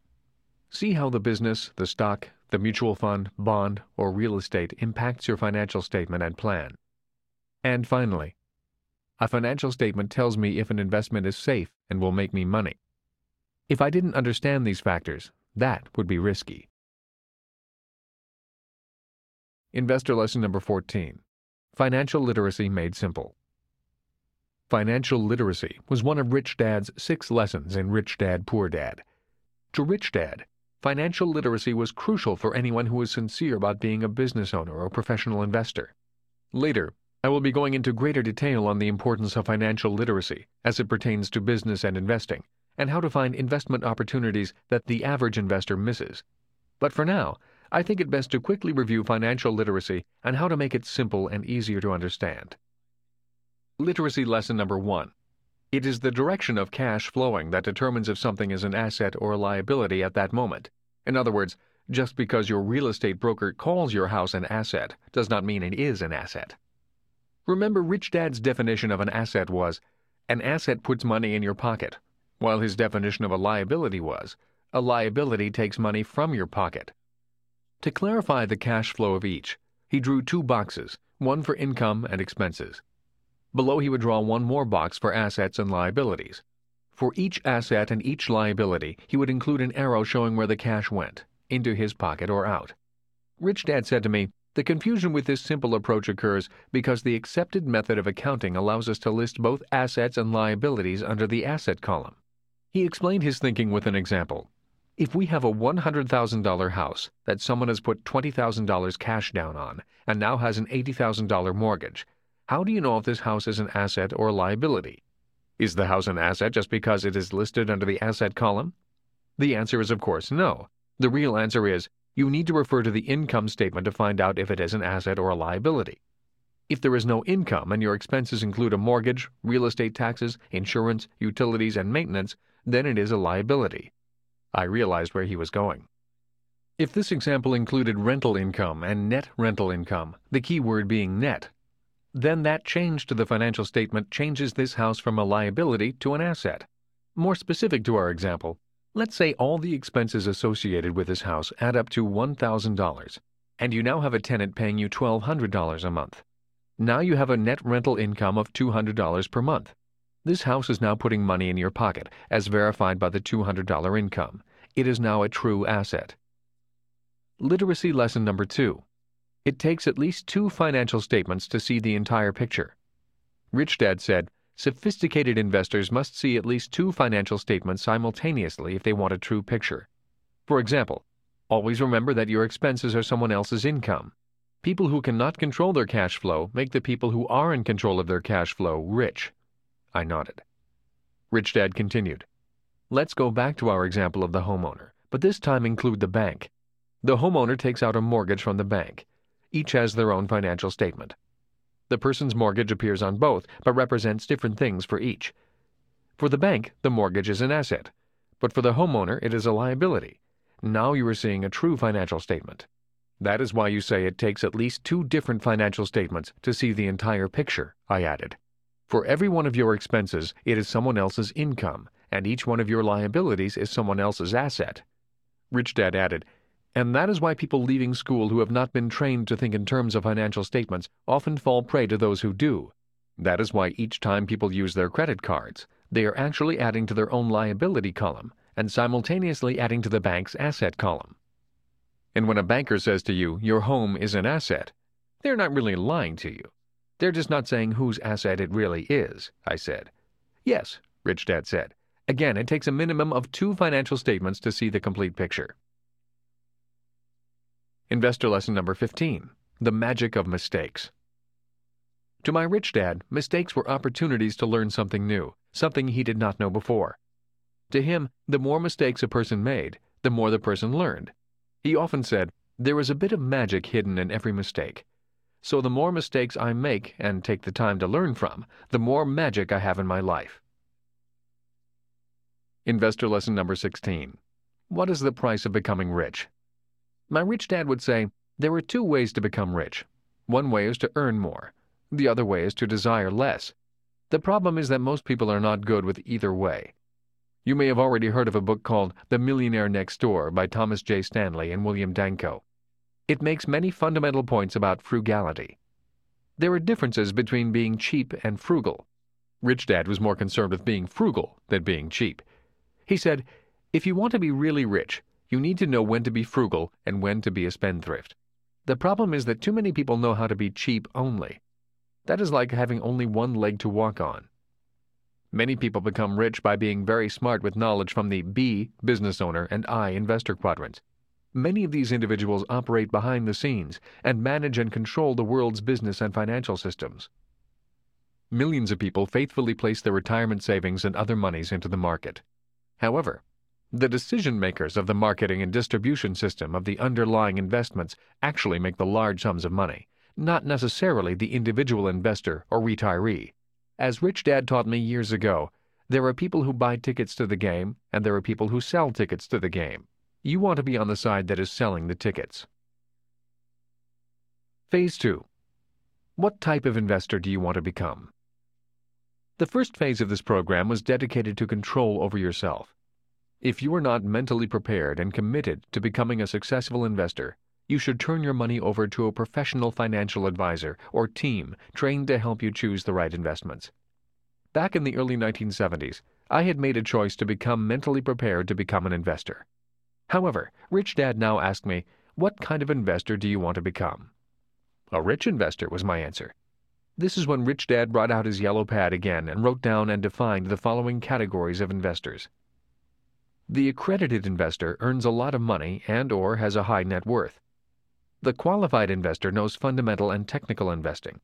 See how the business, the stock, the mutual fund, bond, or real estate impacts your financial statement and plan. And finally, A financial statement tells me if an investment is safe and will make me money. If I didn't understand these factors, that would be risky. Investor lesson number 14 Financial Literacy Made Simple. Financial literacy was one of Rich Dad's six lessons in Rich Dad Poor Dad. To Rich Dad, financial literacy was crucial for anyone who was sincere about being a business owner or professional investor. Later, I will be going into greater detail on the importance of financial literacy as it pertains to business and investing, and how to find investment opportunities that the average investor misses. But for now, I think it best to quickly review financial literacy and how to make it simple and easier to understand. Literacy lesson number one. It is the direction of cash flowing that determines if something is an asset or a liability at that moment. In other words, just because your real estate broker calls your house an asset does not mean it is an asset. Remember, Rich Dad's definition of an asset was an asset puts money in your pocket, while his definition of a liability was a liability takes money from your pocket. To clarify the cash flow of each, he drew two boxes, one for income and expenses. Below he would draw one more box for assets and liabilities. For each asset and each liability, he would include an arrow showing where the cash went, into his pocket or out. Rich Dad said to me, the confusion with this simple approach occurs because the accepted method of accounting allows us to list both assets and liabilities under the asset column. He explained his thinking with an example. If we have a $100,000 house that someone has put $20,000 cash down on and now has an $80,000 mortgage, how do you know if this house is an asset or a liability? Is the house an asset just because it is listed under the asset column? The answer is, of course, no. The real answer is you need to refer to the income statement to find out if it is an asset or a liability. If there is no income and your expenses include a mortgage, real estate taxes, insurance, utilities, and maintenance, then it is a liability. I realized where he was going. If this example included rental income and net rental income, the key word being net, then that change to the financial statement changes this house from a liability to an asset. More specific to our example, let's say all the expenses associated with this house add up to $1,000, and you now have a tenant paying you $1,200 a month. Now you have a net rental income of $200 per month. This house is now putting money in your pocket, as verified by the $200 income. It is now a true asset. Literacy lesson number two. It takes at least two financial statements to see the entire picture. Rich Dad said, sophisticated investors must see at least two financial statements simultaneously if they want a true picture. For example, always remember that your expenses are someone else's income. People who cannot control their cash flow make the people who are in control of their cash flow rich. I nodded. Rich Dad continued. Let's go back to our example of the homeowner, but this time include the bank. The homeowner takes out a mortgage from the bank. Each has their own financial statement. The person's mortgage appears on both, but represents different things for each. For the bank, the mortgage is an asset, but for the homeowner, it is a liability. Now you are seeing a true financial statement. That is why you say it takes at least two different financial statements to see the entire picture, I added. For every one of your expenses, it is someone else's income, and each one of your liabilities is someone else's asset. Rich Dad added, and that is why people leaving school who have not been trained to think in terms of financial statements often fall prey to those who do. That is why each time people use their credit cards, they are actually adding to their own liability column and simultaneously adding to the bank's asset column. And when a banker says to you, your home is an asset, they're not really lying to you. They're just not saying whose asset it really is, I said. Yes, Rich Dad said. Again, it takes a minimum of two financial statements to see the complete picture. Investor lesson number 15 The Magic of Mistakes. To my rich dad, mistakes were opportunities to learn something new, something he did not know before. To him, the more mistakes a person made, the more the person learned. He often said, There is a bit of magic hidden in every mistake. So the more mistakes I make and take the time to learn from, the more magic I have in my life. Investor lesson number 16. What is the price of becoming rich? My rich dad would say, there are two ways to become rich. One way is to earn more. The other way is to desire less. The problem is that most people are not good with either way. You may have already heard of a book called The Millionaire Next Door by Thomas J. Stanley and William Danko. It makes many fundamental points about frugality. There are differences between being cheap and frugal. Rich Dad was more concerned with being frugal than being cheap. He said, If you want to be really rich, you need to know when to be frugal and when to be a spendthrift. The problem is that too many people know how to be cheap only. That is like having only one leg to walk on. Many people become rich by being very smart with knowledge from the B, business owner, and I, investor quadrants. Many of these individuals operate behind the scenes and manage and control the world's business and financial systems. Millions of people faithfully place their retirement savings and other monies into the market. However, the decision makers of the marketing and distribution system of the underlying investments actually make the large sums of money, not necessarily the individual investor or retiree. As Rich Dad taught me years ago, there are people who buy tickets to the game and there are people who sell tickets to the game. You want to be on the side that is selling the tickets. Phase 2. What type of investor do you want to become? The first phase of this program was dedicated to control over yourself. If you are not mentally prepared and committed to becoming a successful investor, you should turn your money over to a professional financial advisor or team trained to help you choose the right investments. Back in the early 1970s, I had made a choice to become mentally prepared to become an investor. However, Rich Dad now asked me, What kind of investor do you want to become? A rich investor was my answer. This is when Rich Dad brought out his yellow pad again and wrote down and defined the following categories of investors. The accredited investor earns a lot of money and or has a high net worth. The qualified investor knows fundamental and technical investing.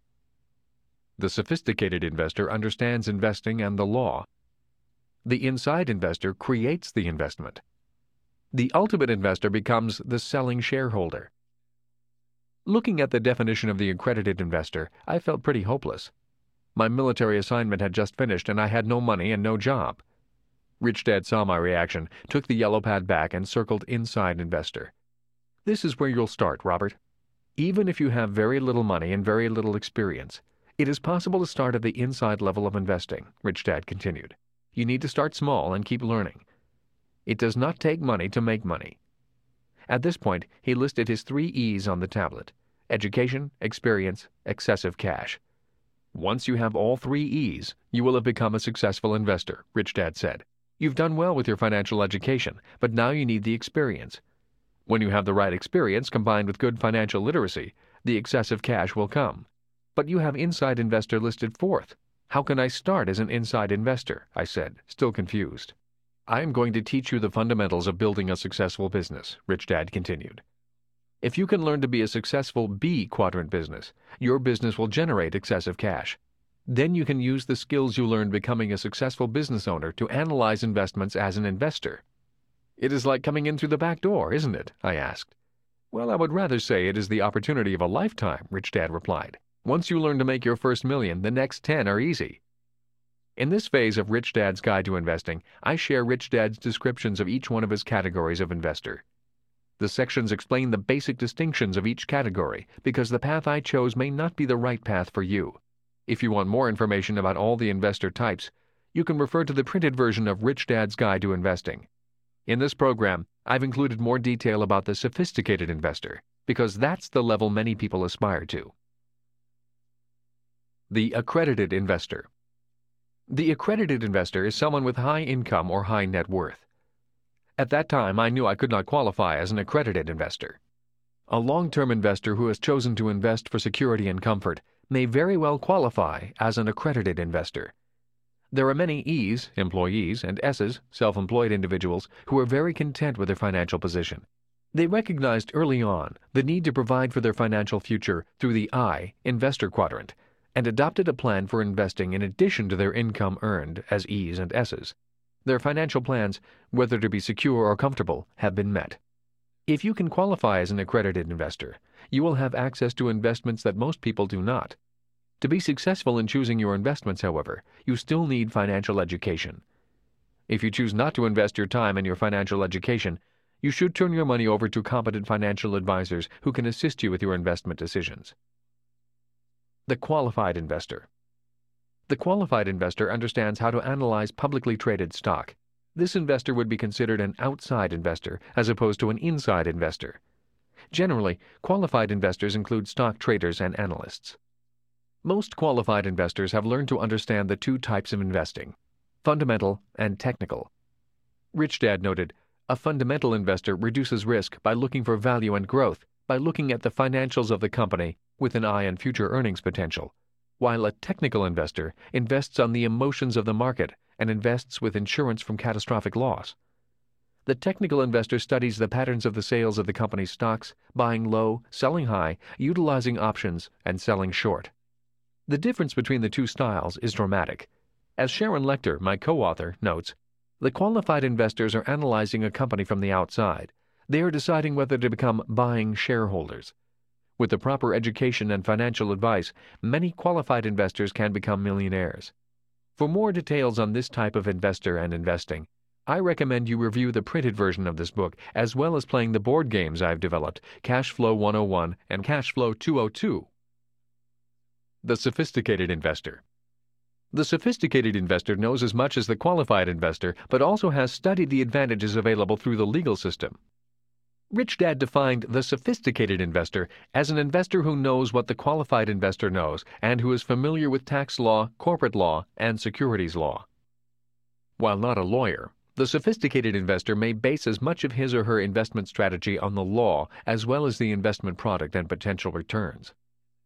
The sophisticated investor understands investing and the law. The inside investor creates the investment the ultimate investor becomes the selling shareholder. Looking at the definition of the accredited investor, I felt pretty hopeless. My military assignment had just finished and I had no money and no job. Rich Dad saw my reaction, took the yellow pad back, and circled Inside Investor. This is where you'll start, Robert. Even if you have very little money and very little experience, it is possible to start at the inside level of investing, Rich Dad continued. You need to start small and keep learning. It does not take money to make money. At this point, he listed his three E's on the tablet education, experience, excessive cash. Once you have all three E's, you will have become a successful investor, Rich Dad said. You've done well with your financial education, but now you need the experience. When you have the right experience combined with good financial literacy, the excessive cash will come. But you have Inside Investor listed fourth. How can I start as an inside investor? I said, still confused. I am going to teach you the fundamentals of building a successful business, Rich Dad continued. If you can learn to be a successful B quadrant business, your business will generate excessive cash. Then you can use the skills you learned becoming a successful business owner to analyze investments as an investor. It is like coming in through the back door, isn't it? I asked. Well, I would rather say it is the opportunity of a lifetime, Rich Dad replied. Once you learn to make your first million, the next ten are easy. In this phase of Rich Dad's Guide to Investing, I share Rich Dad's descriptions of each one of his categories of investor. The sections explain the basic distinctions of each category because the path I chose may not be the right path for you. If you want more information about all the investor types, you can refer to the printed version of Rich Dad's Guide to Investing. In this program, I've included more detail about the sophisticated investor because that's the level many people aspire to. The accredited investor. The accredited investor is someone with high income or high net worth. At that time, I knew I could not qualify as an accredited investor. A long term investor who has chosen to invest for security and comfort may very well qualify as an accredited investor. There are many E's, employees, and S's, self employed individuals, who are very content with their financial position. They recognized early on the need to provide for their financial future through the I, investor quadrant, and adopted a plan for investing in addition to their income earned as E's and S's. Their financial plans, whether to be secure or comfortable, have been met. If you can qualify as an accredited investor, you will have access to investments that most people do not. To be successful in choosing your investments, however, you still need financial education. If you choose not to invest your time in your financial education, you should turn your money over to competent financial advisors who can assist you with your investment decisions. The qualified investor. The qualified investor understands how to analyze publicly traded stock. This investor would be considered an outside investor as opposed to an inside investor. Generally, qualified investors include stock traders and analysts. Most qualified investors have learned to understand the two types of investing fundamental and technical. Rich Dad noted a fundamental investor reduces risk by looking for value and growth, by looking at the financials of the company with an eye on future earnings potential, while a technical investor invests on the emotions of the market and invests with insurance from catastrophic loss. The technical investor studies the patterns of the sales of the company's stocks, buying low, selling high, utilizing options, and selling short. The difference between the two styles is dramatic. As Sharon Lechter, my co author, notes, the qualified investors are analyzing a company from the outside. They are deciding whether to become buying shareholders. With the proper education and financial advice, many qualified investors can become millionaires. For more details on this type of investor and investing, I recommend you review the printed version of this book as well as playing the board games I've developed, Cashflow 101 and Cashflow 202. The Sophisticated Investor The sophisticated investor knows as much as the qualified investor, but also has studied the advantages available through the legal system. Rich Dad defined the sophisticated investor as an investor who knows what the qualified investor knows and who is familiar with tax law, corporate law, and securities law. While not a lawyer, the sophisticated investor may base as much of his or her investment strategy on the law as well as the investment product and potential returns.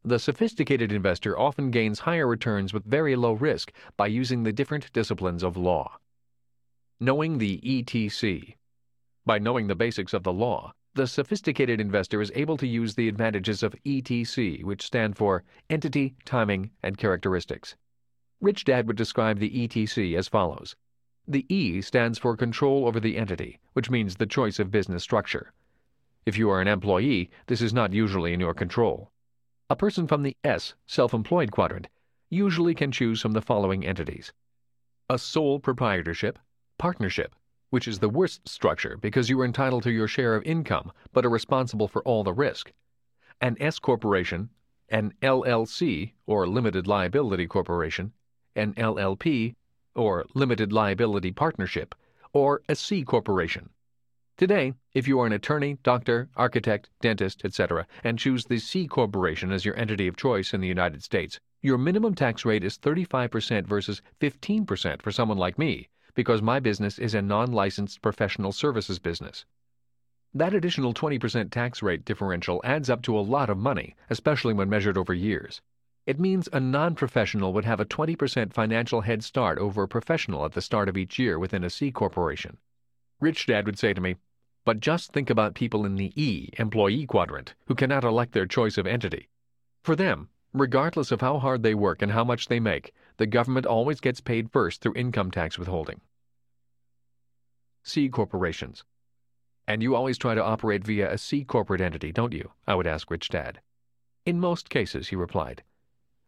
The sophisticated investor often gains higher returns with very low risk by using the different disciplines of law. Knowing the ETC by knowing the basics of the law, the sophisticated investor is able to use the advantages of ETC, which stand for Entity, Timing, and Characteristics. Rich Dad would describe the ETC as follows. The E stands for control over the entity, which means the choice of business structure. If you are an employee, this is not usually in your control. A person from the S, self employed quadrant, usually can choose from the following entities a sole proprietorship, partnership, which is the worst structure because you are entitled to your share of income but are responsible for all the risk. An S corporation, an LLC or limited liability corporation, an LLP or limited liability partnership, or a C corporation. Today, if you are an attorney, doctor, architect, dentist, etc., and choose the C corporation as your entity of choice in the United States, your minimum tax rate is 35% versus 15% for someone like me, because my business is a non licensed professional services business. That additional 20% tax rate differential adds up to a lot of money, especially when measured over years. It means a non professional would have a 20% financial head start over a professional at the start of each year within a C corporation. Rich Dad would say to me, but just think about people in the E, employee quadrant, who cannot elect their choice of entity. For them, regardless of how hard they work and how much they make, the government always gets paid first through income tax withholding. C corporations. And you always try to operate via a C corporate entity, don't you? I would ask Rich Dad. In most cases, he replied.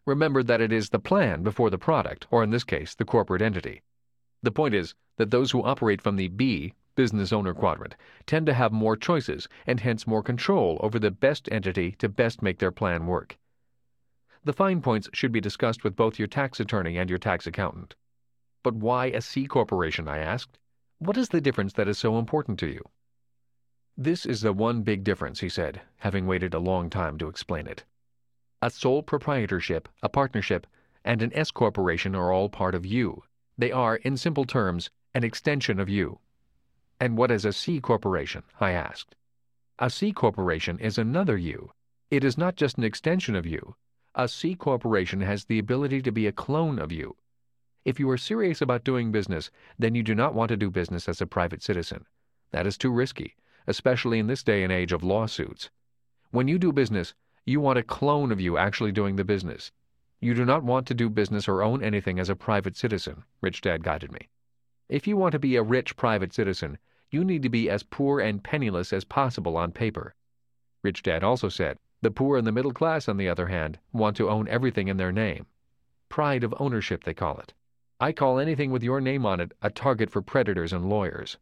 Remember that it is the plan before the product, or in this case, the corporate entity. The point is that those who operate from the B, business owner quadrant, tend to have more choices and hence more control over the best entity to best make their plan work. The fine points should be discussed with both your tax attorney and your tax accountant. But why a C corporation? I asked. What is the difference that is so important to you? This is the one big difference, he said, having waited a long time to explain it. A sole proprietorship, a partnership, and an S corporation are all part of you. They are, in simple terms, an extension of you. And what is a C corporation? I asked. A C corporation is another you. It is not just an extension of you, a C corporation has the ability to be a clone of you. If you are serious about doing business, then you do not want to do business as a private citizen. That is too risky, especially in this day and age of lawsuits. When you do business, you want a clone of you actually doing the business. You do not want to do business or own anything as a private citizen, Rich Dad guided me. If you want to be a rich private citizen, you need to be as poor and penniless as possible on paper. Rich Dad also said, the poor and the middle class, on the other hand, want to own everything in their name. Pride of ownership, they call it. I call anything with your name on it a target for predators and lawyers.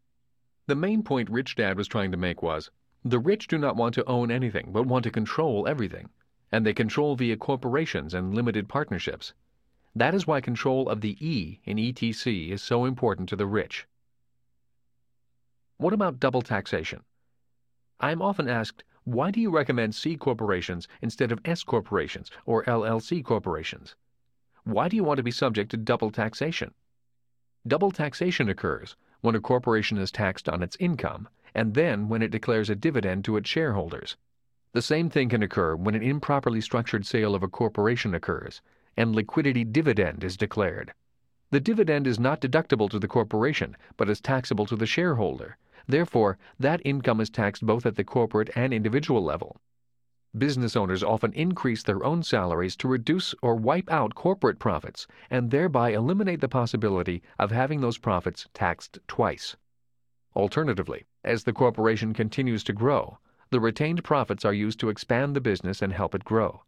The main point Rich Dad was trying to make was the rich do not want to own anything, but want to control everything. And they control via corporations and limited partnerships. That is why control of the E in ETC is so important to the rich. What about double taxation? I am often asked, why do you recommend C corporations instead of S corporations or LLC corporations? Why do you want to be subject to double taxation? Double taxation occurs when a corporation is taxed on its income and then when it declares a dividend to its shareholders. The same thing can occur when an improperly structured sale of a corporation occurs and liquidity dividend is declared. The dividend is not deductible to the corporation, but is taxable to the shareholder. Therefore, that income is taxed both at the corporate and individual level. Business owners often increase their own salaries to reduce or wipe out corporate profits and thereby eliminate the possibility of having those profits taxed twice. Alternatively, as the corporation continues to grow, the retained profits are used to expand the business and help it grow.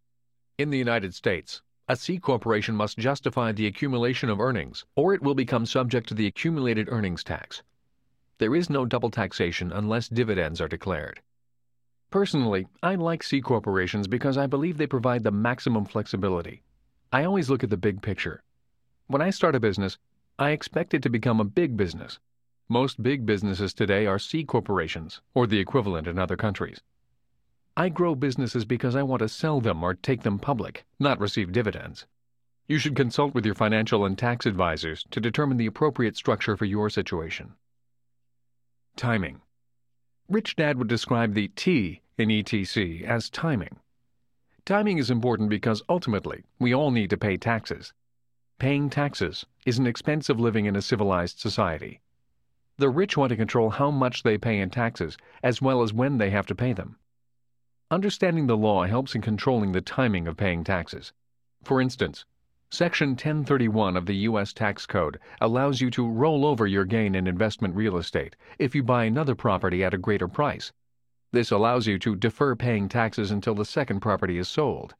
In the United States, a C corporation must justify the accumulation of earnings, or it will become subject to the accumulated earnings tax. There is no double taxation unless dividends are declared. Personally, I like C corporations because I believe they provide the maximum flexibility. I always look at the big picture. When I start a business, I expect it to become a big business. Most big businesses today are C corporations, or the equivalent in other countries. I grow businesses because I want to sell them or take them public, not receive dividends. You should consult with your financial and tax advisors to determine the appropriate structure for your situation. Timing Rich Dad would describe the T in ETC as timing. Timing is important because ultimately we all need to pay taxes. Paying taxes is an expense of living in a civilized society. The rich want to control how much they pay in taxes as well as when they have to pay them. Understanding the law helps in controlling the timing of paying taxes. For instance, Section 1031 of the U.S. Tax Code allows you to roll over your gain in investment real estate if you buy another property at a greater price. This allows you to defer paying taxes until the second property is sold.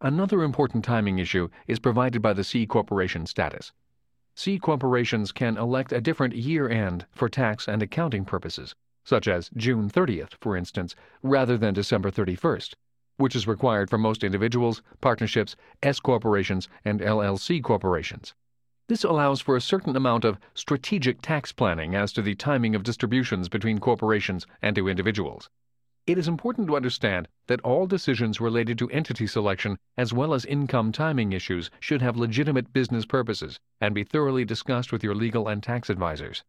Another important timing issue is provided by the C corporation status. C corporations can elect a different year end for tax and accounting purposes such as June 30th, for instance, rather than December 31st, which is required for most individuals, partnerships, S corporations, and LLC corporations. This allows for a certain amount of strategic tax planning as to the timing of distributions between corporations and to individuals. It is important to understand that all decisions related to entity selection as well as income timing issues should have legitimate business purposes and be thoroughly discussed with your legal and tax advisors.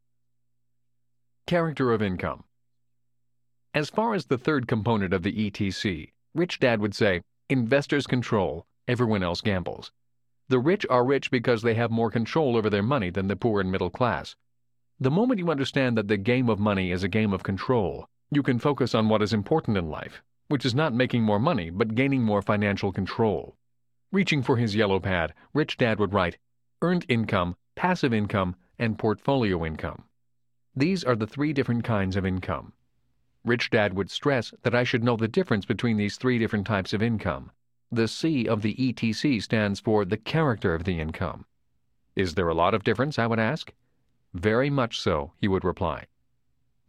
Character of income. As far as the third component of the ETC, Rich Dad would say investors control, everyone else gambles. The rich are rich because they have more control over their money than the poor and middle class. The moment you understand that the game of money is a game of control, you can focus on what is important in life, which is not making more money but gaining more financial control. Reaching for his yellow pad, Rich Dad would write earned income, passive income, and portfolio income. These are the three different kinds of income. Rich Dad would stress that I should know the difference between these three different types of income. The C of the ETC stands for the character of the income. Is there a lot of difference? I would ask. Very much so, he would reply.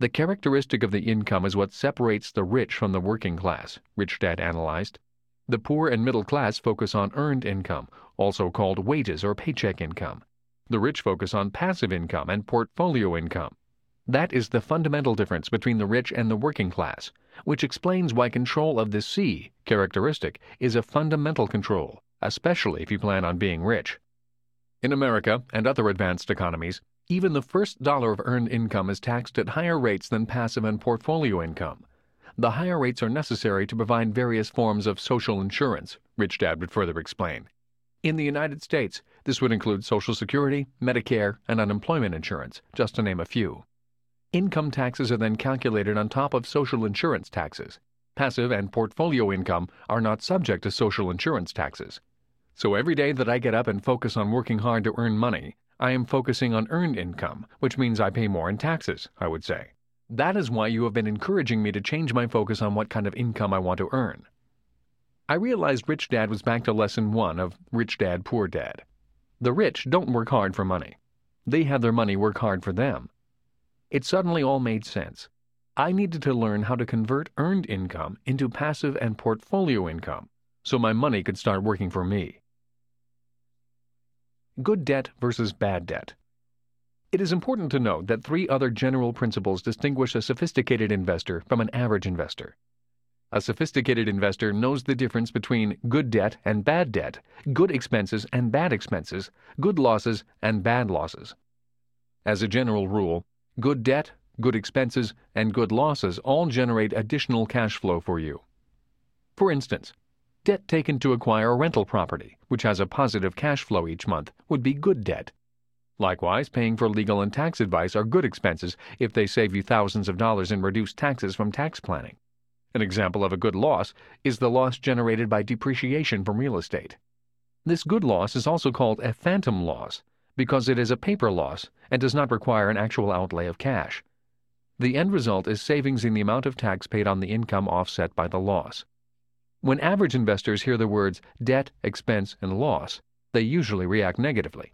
The characteristic of the income is what separates the rich from the working class, Rich Dad analyzed. The poor and middle class focus on earned income, also called wages or paycheck income. The rich focus on passive income and portfolio income. That is the fundamental difference between the rich and the working class, which explains why control of the C characteristic is a fundamental control, especially if you plan on being rich. In America and other advanced economies, even the first dollar of earned income is taxed at higher rates than passive and portfolio income. The higher rates are necessary to provide various forms of social insurance, Rich Dad would further explain. In the United States, this would include Social Security, Medicare, and unemployment insurance, just to name a few. Income taxes are then calculated on top of social insurance taxes. Passive and portfolio income are not subject to social insurance taxes. So every day that I get up and focus on working hard to earn money, I am focusing on earned income, which means I pay more in taxes, I would say. That is why you have been encouraging me to change my focus on what kind of income I want to earn. I realized Rich Dad was back to lesson one of Rich Dad, Poor Dad. The rich don't work hard for money. They have their money work hard for them. It suddenly all made sense. I needed to learn how to convert earned income into passive and portfolio income so my money could start working for me. Good debt versus bad debt. It is important to note that three other general principles distinguish a sophisticated investor from an average investor. A sophisticated investor knows the difference between good debt and bad debt, good expenses and bad expenses, good losses and bad losses. As a general rule, good debt, good expenses, and good losses all generate additional cash flow for you. For instance, debt taken to acquire a rental property, which has a positive cash flow each month, would be good debt. Likewise, paying for legal and tax advice are good expenses if they save you thousands of dollars in reduced taxes from tax planning. An example of a good loss is the loss generated by depreciation from real estate. This good loss is also called a phantom loss because it is a paper loss and does not require an actual outlay of cash. The end result is savings in the amount of tax paid on the income offset by the loss. When average investors hear the words debt, expense, and loss, they usually react negatively.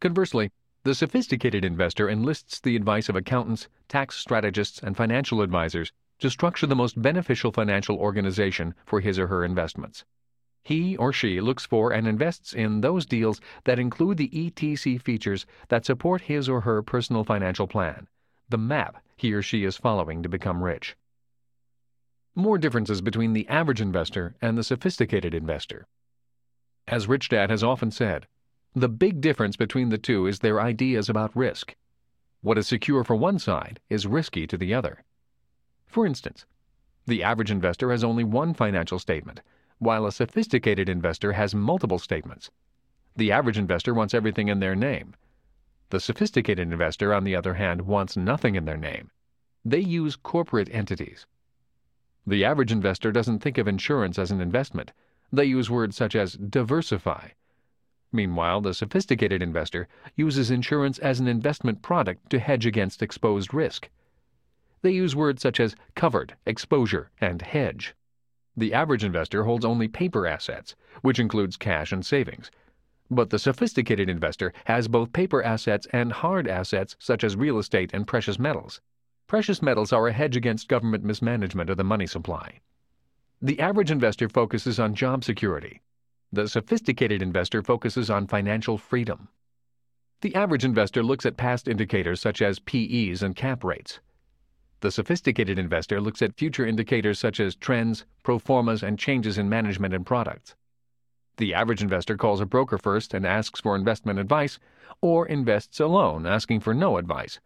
Conversely, the sophisticated investor enlists the advice of accountants, tax strategists, and financial advisors to structure the most beneficial financial organization for his or her investments. He or she looks for and invests in those deals that include the ETC features that support his or her personal financial plan, the map he or she is following to become rich. More differences between the average investor and the sophisticated investor. As Rich Dad has often said, the big difference between the two is their ideas about risk. What is secure for one side is risky to the other. For instance, the average investor has only one financial statement, while a sophisticated investor has multiple statements. The average investor wants everything in their name. The sophisticated investor, on the other hand, wants nothing in their name. They use corporate entities. The average investor doesn't think of insurance as an investment. They use words such as diversify. Meanwhile, the sophisticated investor uses insurance as an investment product to hedge against exposed risk. They use words such as covered, exposure, and hedge. The average investor holds only paper assets, which includes cash and savings. But the sophisticated investor has both paper assets and hard assets such as real estate and precious metals. Precious metals are a hedge against government mismanagement of the money supply. The average investor focuses on job security. The sophisticated investor focuses on financial freedom. The average investor looks at past indicators such as PEs and cap rates. The sophisticated investor looks at future indicators such as trends, pro formas, and changes in management and products. The average investor calls a broker first and asks for investment advice, or invests alone, asking for no advice.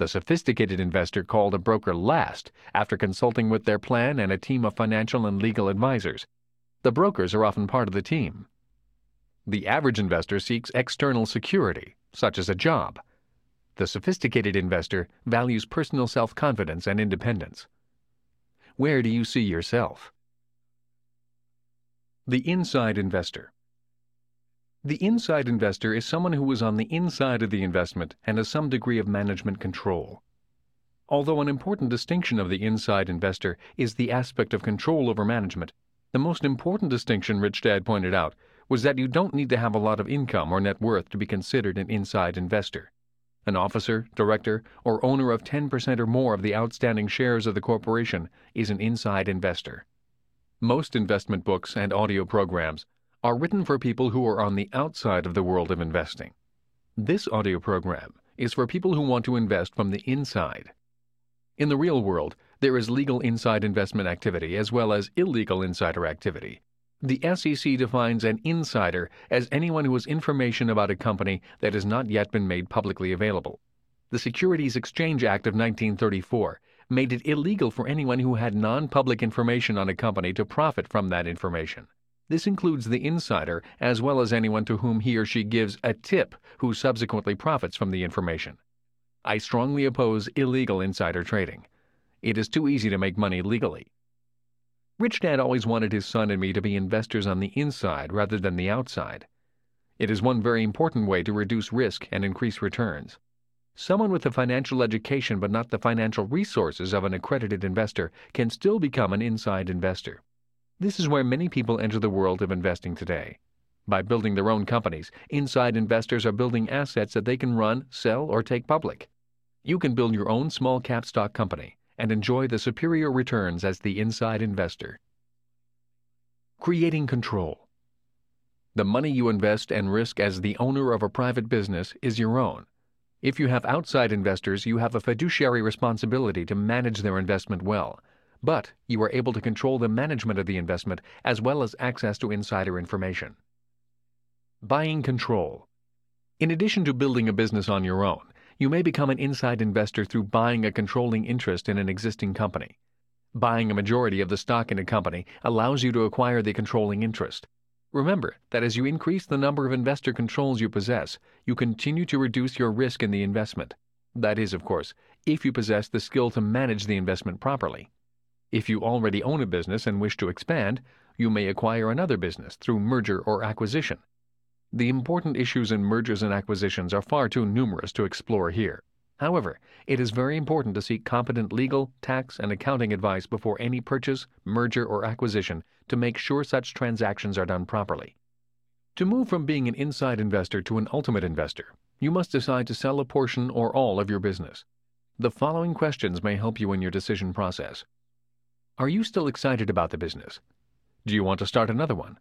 The sophisticated investor called a broker last after consulting with their plan and a team of financial and legal advisors. The brokers are often part of the team. The average investor seeks external security, such as a job. The sophisticated investor values personal self confidence and independence. Where do you see yourself? The Inside Investor The inside investor is someone who is on the inside of the investment and has some degree of management control. Although an important distinction of the inside investor is the aspect of control over management, the most important distinction Rich Dad pointed out was that you don't need to have a lot of income or net worth to be considered an inside investor. An officer, director, or owner of 10% or more of the outstanding shares of the corporation is an inside investor. Most investment books and audio programs are written for people who are on the outside of the world of investing. This audio program is for people who want to invest from the inside. In the real world, there is legal inside investment activity as well as illegal insider activity, the SEC defines an insider as anyone who has information about a company that has not yet been made publicly available. The Securities Exchange Act of 1934 made it illegal for anyone who had non public information on a company to profit from that information. This includes the insider as well as anyone to whom he or she gives a tip who subsequently profits from the information. I strongly oppose illegal insider trading. It is too easy to make money legally. Rich Dad always wanted his son and me to be investors on the inside rather than the outside. It is one very important way to reduce risk and increase returns. Someone with the financial education but not the financial resources of an accredited investor can still become an inside investor. This is where many people enter the world of investing today. By building their own companies, inside investors are building assets that they can run, sell, or take public. You can build your own small cap stock company and enjoy the superior returns as the inside investor. Creating control. The money you invest and risk as the owner of a private business is your own. If you have outside investors, you have a fiduciary responsibility to manage their investment well, but you are able to control the management of the investment as well as access to insider information. Buying control. In addition to building a business on your own, you may become an inside investor through buying a controlling interest in an existing company. Buying a majority of the stock in a company allows you to acquire the controlling interest. Remember that as you increase the number of investor controls you possess, you continue to reduce your risk in the investment. That is, of course, if you possess the skill to manage the investment properly. If you already own a business and wish to expand, you may acquire another business through merger or acquisition. The important issues in mergers and acquisitions are far too numerous to explore here. However, it is very important to seek competent legal, tax, and accounting advice before any purchase, merger, or acquisition to make sure such transactions are done properly. To move from being an inside investor to an ultimate investor, you must decide to sell a portion or all of your business. The following questions may help you in your decision process. Are you still excited about the business? Do you want to start another one?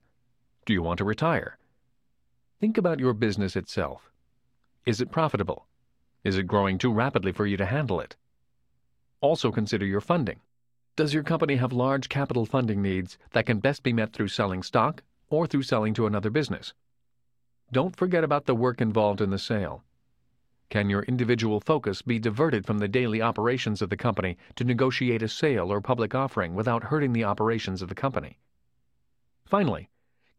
Do you want to retire? Think about your business itself. Is it profitable? Is it growing too rapidly for you to handle it? Also consider your funding. Does your company have large capital funding needs that can best be met through selling stock or through selling to another business? Don't forget about the work involved in the sale. Can your individual focus be diverted from the daily operations of the company to negotiate a sale or public offering without hurting the operations of the company? Finally,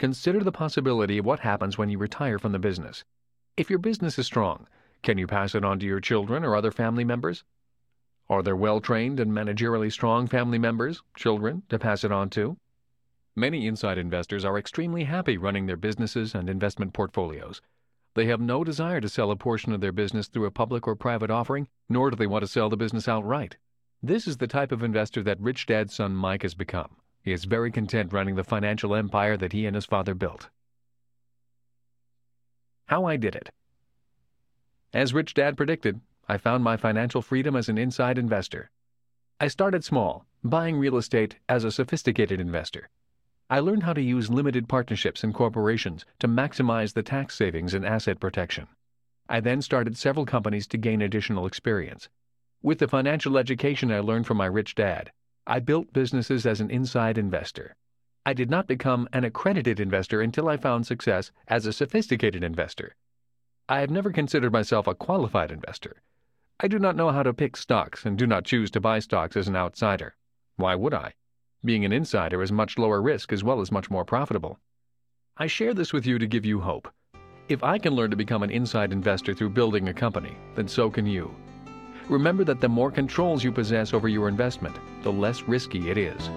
Consider the possibility of what happens when you retire from the business. If your business is strong, can you pass it on to your children or other family members? Are there well trained and managerially strong family members, children, to pass it on to? Many inside investors are extremely happy running their businesses and investment portfolios. They have no desire to sell a portion of their business through a public or private offering, nor do they want to sell the business outright. This is the type of investor that Rich Dad's son Mike has become. He is very content running the financial empire that he and his father built. How I did it. As Rich Dad predicted, I found my financial freedom as an inside investor. I started small, buying real estate as a sophisticated investor. I learned how to use limited partnerships and corporations to maximize the tax savings and asset protection. I then started several companies to gain additional experience. With the financial education I learned from my rich dad, I built businesses as an inside investor. I did not become an accredited investor until I found success as a sophisticated investor. I have never considered myself a qualified investor. I do not know how to pick stocks and do not choose to buy stocks as an outsider. Why would I? Being an insider is much lower risk as well as much more profitable. I share this with you to give you hope. If I can learn to become an inside investor through building a company, then so can you. Remember that the more controls you possess over your investment, the less risky it is.